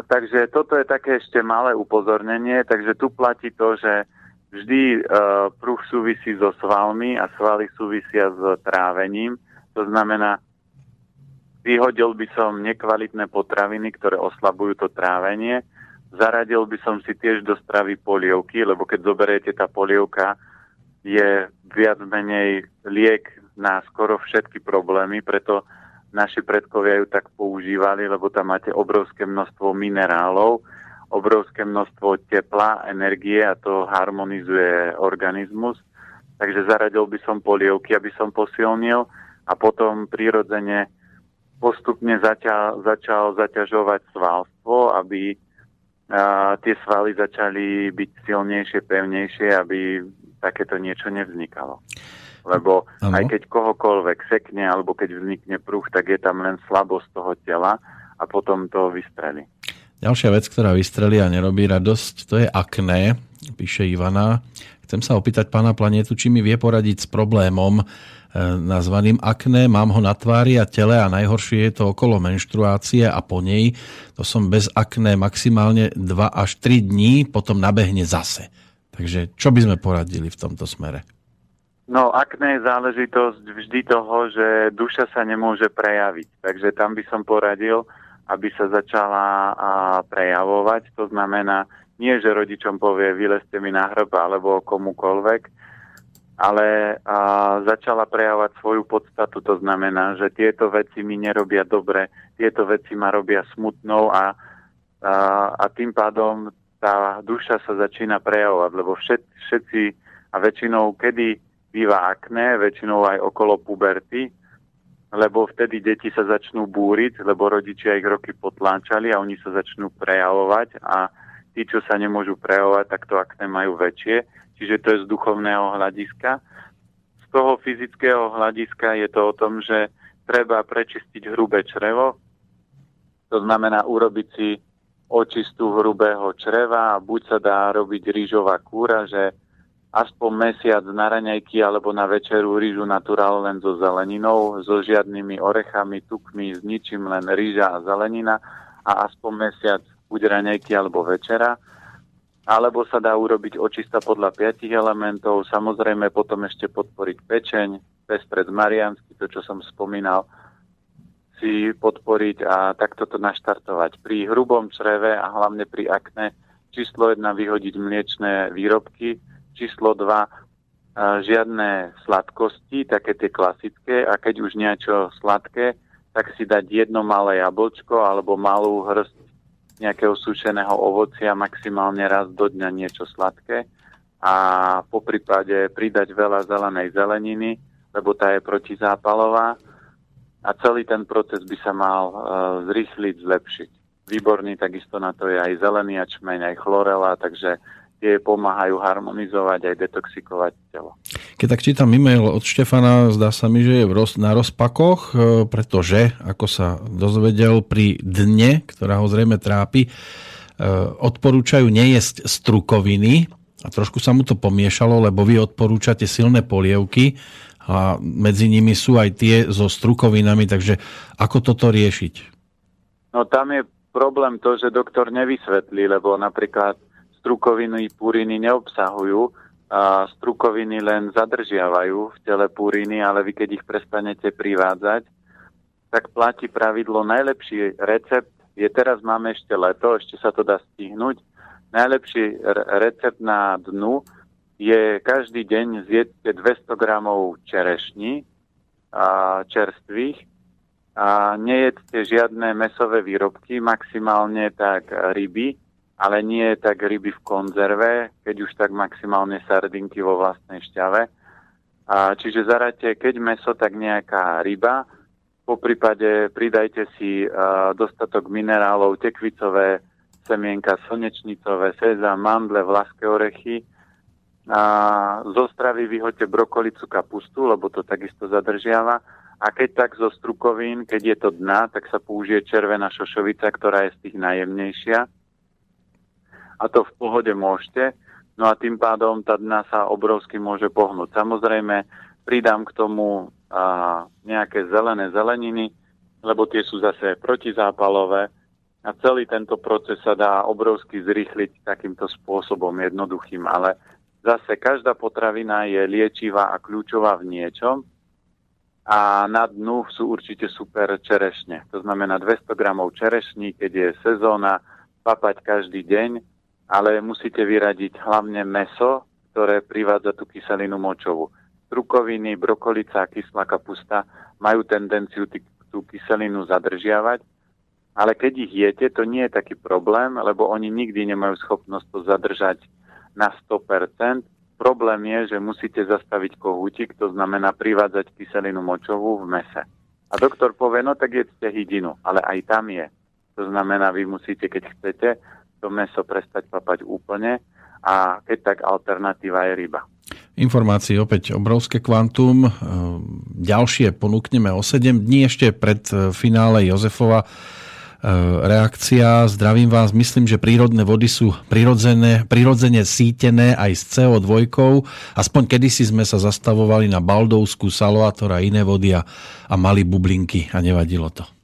takže toto je také ešte malé upozornenie, takže tu platí to, že vždy e, pruh súvisí so svalmi a svaly súvisia s trávením. To znamená, Vyhodil by som nekvalitné potraviny, ktoré oslabujú to trávenie. Zaradil by som si tiež do stravy polievky, lebo keď zoberiete tá polievka, je viac menej liek na skoro všetky problémy, preto naši predkovia ju tak používali, lebo tam máte obrovské množstvo minerálov, obrovské množstvo tepla, energie a to harmonizuje organizmus. Takže zaradil by som polievky, aby som posilnil a potom prirodzene postupne začal, začal zaťažovať svalstvo, aby a, tie svaly začali byť silnejšie, pevnejšie, aby takéto niečo nevznikalo. Lebo ano. aj keď kohokoľvek sekne, alebo keď vznikne pruch, tak je tam len slabosť toho tela a potom to vystrelí. Ďalšia vec, ktorá vystrelí a nerobí radosť, to je akné, píše Ivana. Chcem sa opýtať pána Planetu, či mi vie poradiť s problémom, E, nazvaným akné. Mám ho na tvári a tele a najhoršie je to okolo menštruácie a po nej. To som bez akné maximálne 2 až 3 dní, potom nabehne zase. Takže čo by sme poradili v tomto smere? No, akné je záležitosť vždy toho, že duša sa nemôže prejaviť. Takže tam by som poradil, aby sa začala prejavovať. To znamená, nie, že rodičom povie, vylezte mi na hrb alebo komukolvek, ale a, začala prejavovať svoju podstatu. To znamená, že tieto veci mi nerobia dobre, tieto veci ma robia smutnou a, a, a tým pádom tá duša sa začína prejavovať, lebo všet, všetci a väčšinou, kedy býva akné, väčšinou aj okolo puberty, lebo vtedy deti sa začnú búriť, lebo rodičia ich roky potláčali a oni sa začnú prejavovať a tí, čo sa nemôžu prejavovať, tak to akné majú väčšie čiže to je z duchovného hľadiska. Z toho fyzického hľadiska je to o tom, že treba prečistiť hrubé črevo, to znamená urobiť si očistu hrubého čreva a buď sa dá robiť rýžová kúra, že aspoň mesiac na raňajky alebo na večeru rýžu naturál len so zeleninou, so žiadnymi orechami, tukmi, s ničím, len rýža a zelenina a aspoň mesiac buď raňajky alebo večera alebo sa dá urobiť očista podľa piatich elementov, samozrejme potom ešte podporiť pečeň, pestred mariansky, to čo som spomínal, si podporiť a takto to naštartovať. Pri hrubom čreve a hlavne pri akne číslo 1 vyhodiť mliečné výrobky, číslo 2 žiadne sladkosti, také tie klasické. A keď už niečo sladké, tak si dať jedno malé jablčko alebo malú hrst nejakého sušeného ovocia maximálne raz do dňa niečo sladké. A po prípade pridať veľa zelenej zeleniny, lebo tá je protizápalová. A celý ten proces by sa mal uh, zrýchliť, zlepšiť. výborný, takisto na to je aj zelený ačmeň, aj chlorela, takže tie pomáhajú harmonizovať aj detoxikovať telo. Keď tak čítam e-mail od Štefana, zdá sa mi, že je na rozpakoch, e, pretože, ako sa dozvedel pri dne, ktorá ho zrejme trápi, e, odporúčajú nejesť strukoviny a trošku sa mu to pomiešalo, lebo vy odporúčate silné polievky a medzi nimi sú aj tie so strukovinami, takže ako toto riešiť? No tam je problém to, že doktor nevysvetlí, lebo napríklad strukoviny púriny neobsahujú, a strukoviny len zadržiavajú v tele púriny, ale vy keď ich prestanete privádzať, tak platí pravidlo najlepší recept je teraz máme ešte leto, ešte sa to dá stihnúť. Najlepší recept na dnu je každý deň zjedzte 200 gramov čerešní a čerstvých a nejedzte žiadne mesové výrobky, maximálne tak ryby, ale nie tak ryby v konzerve, keď už tak maximálne sardinky vo vlastnej šťave. A, čiže zaradte, keď meso, tak nejaká ryba. Po prípade pridajte si a, dostatok minerálov, tekvicové semienka, slnečnicové, sezam, mandle, vlaské orechy. A, zo stravy vyhoďte brokolicu, kapustu, lebo to takisto zadržiava. A keď tak zo strukovín, keď je to dna, tak sa použije červená šošovica, ktorá je z tých najjemnejšia a to v pohode môžete. No a tým pádom tá dna sa obrovsky môže pohnúť. Samozrejme, pridám k tomu a, nejaké zelené zeleniny, lebo tie sú zase protizápalové a celý tento proces sa dá obrovsky zrýchliť takýmto spôsobom jednoduchým, ale zase každá potravina je liečivá a kľúčová v niečom a na dnu sú určite super čerešne. To znamená 200 gramov čerešní, keď je sezóna, papať každý deň ale musíte vyradiť hlavne meso, ktoré privádza tú kyselinu močovú. Strukoviny, brokolica a kyslá kapusta majú tendenciu tú kyselinu zadržiavať, ale keď ich jete, to nie je taký problém, lebo oni nikdy nemajú schopnosť to zadržať na 100%. Problém je, že musíte zastaviť kohútik, to znamená privádzať kyselinu močovú v mese. A doktor povie, no tak jedzte hydinu, ale aj tam je. To znamená, vy musíte, keď chcete, to meso prestať papať úplne a keď tak alternatíva je ryba. Informácií opäť obrovské kvantum. Ehm, ďalšie ponúkneme o 7 dní ešte pred e, finále Jozefova e, reakcia. Zdravím vás. Myslím, že prírodné vody sú prirodzené, prirodzene sítené aj s CO2. Aspoň kedysi sme sa zastavovali na Baldovsku, Salvator a iné vody a, a mali bublinky a nevadilo to.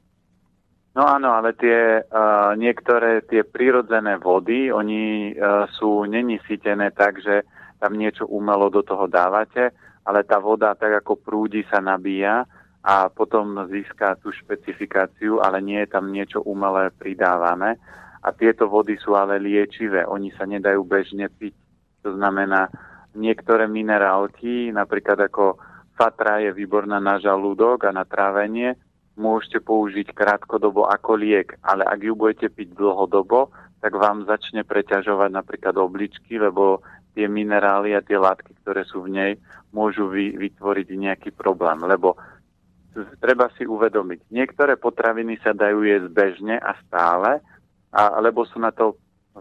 No áno, ale tie uh, niektoré tie prírodzené vody, oni uh, sú není sítené tak, že tam niečo umelo do toho dávate, ale tá voda tak ako prúdi sa nabíja a potom získa tú špecifikáciu, ale nie je tam niečo umelé pridávané. A tieto vody sú ale liečivé, oni sa nedajú bežne piť. To znamená, niektoré minerálky, napríklad ako fatra je výborná na žalúdok a na trávenie, môžete použiť krátkodobo ako liek, ale ak ju budete piť dlhodobo, tak vám začne preťažovať napríklad obličky, lebo tie minerály a tie látky, ktoré sú v nej, môžu vy, vytvoriť nejaký problém. Lebo treba si uvedomiť, niektoré potraviny sa dajú jesť bežne a stále, a, lebo sú na to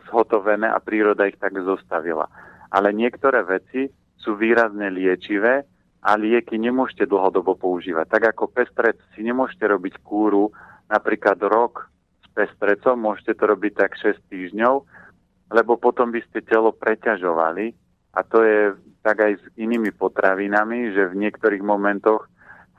zhotovené a príroda ich tak zostavila. Ale niektoré veci sú výrazne liečivé a lieky nemôžete dlhodobo používať. Tak ako pestrec si nemôžete robiť kúru napríklad rok s pestrecom, môžete to robiť tak 6 týždňov, lebo potom by ste telo preťažovali a to je tak aj s inými potravinami, že v niektorých momentoch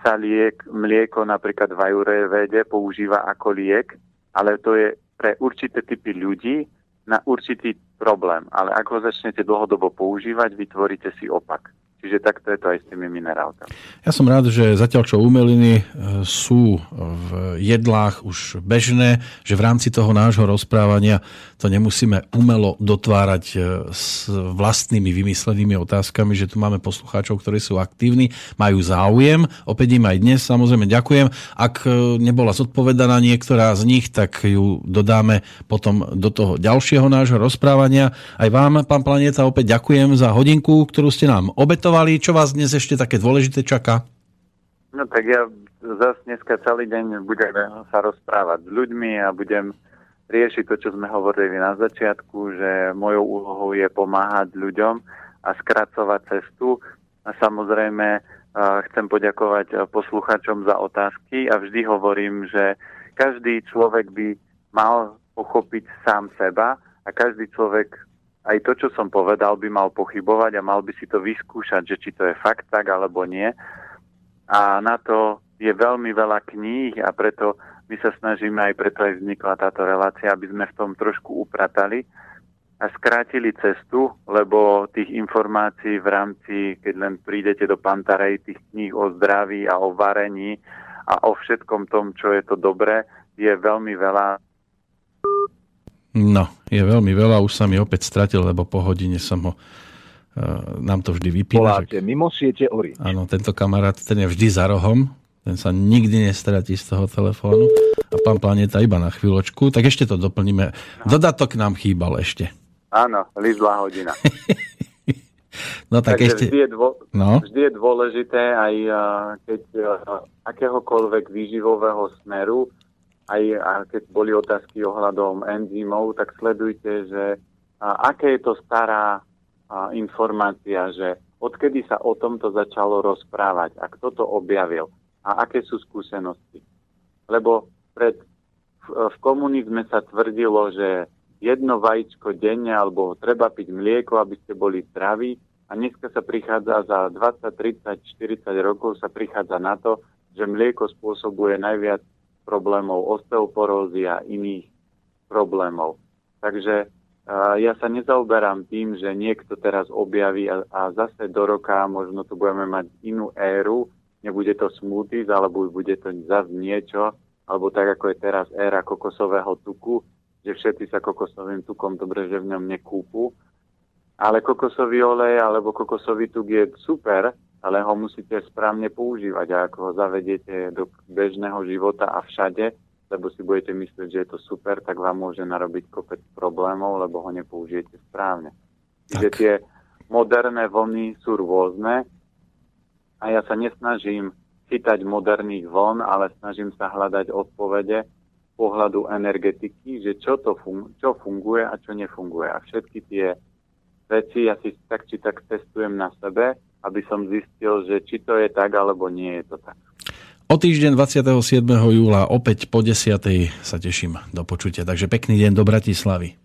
sa liek, mlieko napríklad v ajurvede používa ako liek, ale to je pre určité typy ľudí na určitý problém. Ale ak ho začnete dlhodobo používať, vytvoríte si opak. Čiže takto je to aj s tými minerálkami. Ja som rád, že zatiaľ čo umeliny e, sú v jedlách už bežné, že v rámci toho nášho rozprávania to nemusíme umelo dotvárať e, s vlastnými vymyslenými otázkami, že tu máme poslucháčov, ktorí sú aktívni, majú záujem. Opäť im aj dnes samozrejme ďakujem. Ak e, nebola zodpovedaná niektorá z nich, tak ju dodáme potom do toho ďalšieho nášho rozprávania. Aj vám, pán Planeta, opäť ďakujem za hodinku, ktorú ste nám obetovali diskutovali. Čo vás dnes ešte také dôležité čaká? No tak ja zase dneska celý deň budem sa rozprávať s ľuďmi a budem riešiť to, čo sme hovorili na začiatku, že mojou úlohou je pomáhať ľuďom a skracovať cestu. A samozrejme chcem poďakovať posluchačom za otázky a vždy hovorím, že každý človek by mal pochopiť sám seba a každý človek aj to, čo som povedal, by mal pochybovať a mal by si to vyskúšať, že či to je fakt tak alebo nie. A na to je veľmi veľa kníh a preto my sa snažíme, aj preto aj vznikla táto relácia, aby sme v tom trošku upratali a skrátili cestu, lebo tých informácií v rámci, keď len prídete do Pantarej, tých kníh o zdraví a o varení a o všetkom tom, čo je to dobré, je veľmi veľa No, je veľmi veľa, už sa mi opäť stratil, lebo po hodine som ho uh, nám to vždy vypína. Voláte že... mimo siete Ori. Áno, tento kamarát, ten je vždy za rohom, ten sa nikdy nestratí z toho telefónu. A pán Planeta iba na chvíľočku, tak ešte to doplníme. Dodatok nám chýbal ešte. Áno, lízla hodina. no tak Takže ešte... Vždy je, dvo... no? vždy je dôležité aj keď akéhokoľvek výživového smeru aj keď boli otázky ohľadom enzymov, tak sledujte, že aké je to stará informácia, že odkedy sa o tomto začalo rozprávať a kto to objavil a aké sú skúsenosti. Lebo pred, v, v komunizme sa tvrdilo, že jedno vajíčko denne alebo treba piť mlieko, aby ste boli zdraví a dneska sa prichádza za 20, 30, 40 rokov sa prichádza na to, že mlieko spôsobuje najviac problémov osteoporózy a iných problémov. Takže ja sa nezaoberám tým, že niekto teraz objaví a, a zase do roka možno tu budeme mať inú éru, nebude to smoothies, alebo bude to zase niečo, alebo tak ako je teraz éra kokosového tuku, že všetci sa kokosovým tukom dobre, že v ňom nekúpu. Ale kokosový olej alebo kokosový tuk je super, ale ho musíte správne používať a ako ho zavediete do bežného života a všade, lebo si budete myslieť, že je to super, tak vám môže narobiť kopec problémov, lebo ho nepoužijete správne. Čiže tie moderné vlny sú rôzne a ja sa nesnažím chytať moderných vln, ale snažím sa hľadať odpovede pohľadu energetiky, že čo, to fun- čo funguje a čo nefunguje. A všetky tie veci ja si tak či tak testujem na sebe aby som zistil, že či to je tak, alebo nie je to tak. O týždeň 27. júla opäť po 10. sa teším do počutia. Takže pekný deň do Bratislavy.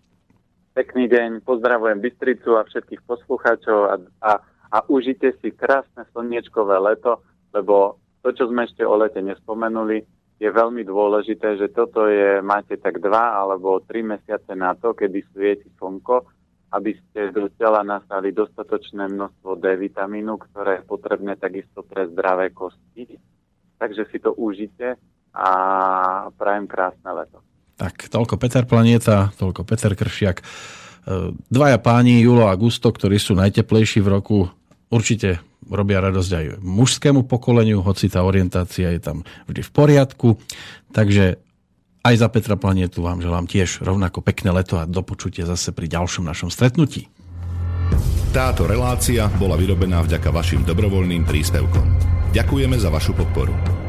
Pekný deň, pozdravujem Bystricu a všetkých poslucháčov a, a, a užite si krásne slniečkové leto, lebo to, čo sme ešte o lete nespomenuli, je veľmi dôležité, že toto je, máte tak dva alebo tri mesiace na to, kedy svieti slnko aby ste do tela nastali dostatočné množstvo D vitamínu, ktoré je potrebné takisto pre zdravé kosti. Takže si to užite a prajem krásne leto. Tak, toľko Peter Planieta, toľko Peter Kršiak. E, dvaja páni, Julo a Gusto, ktorí sú najteplejší v roku, určite robia radosť aj mužskému pokoleniu, hoci tá orientácia je tam vždy v poriadku. Takže aj za Petra Planetu vám želám tiež rovnako pekné leto a do zase pri ďalšom našom stretnutí. Táto relácia bola vyrobená vďaka vašim dobrovoľným príspevkom. Ďakujeme za vašu podporu.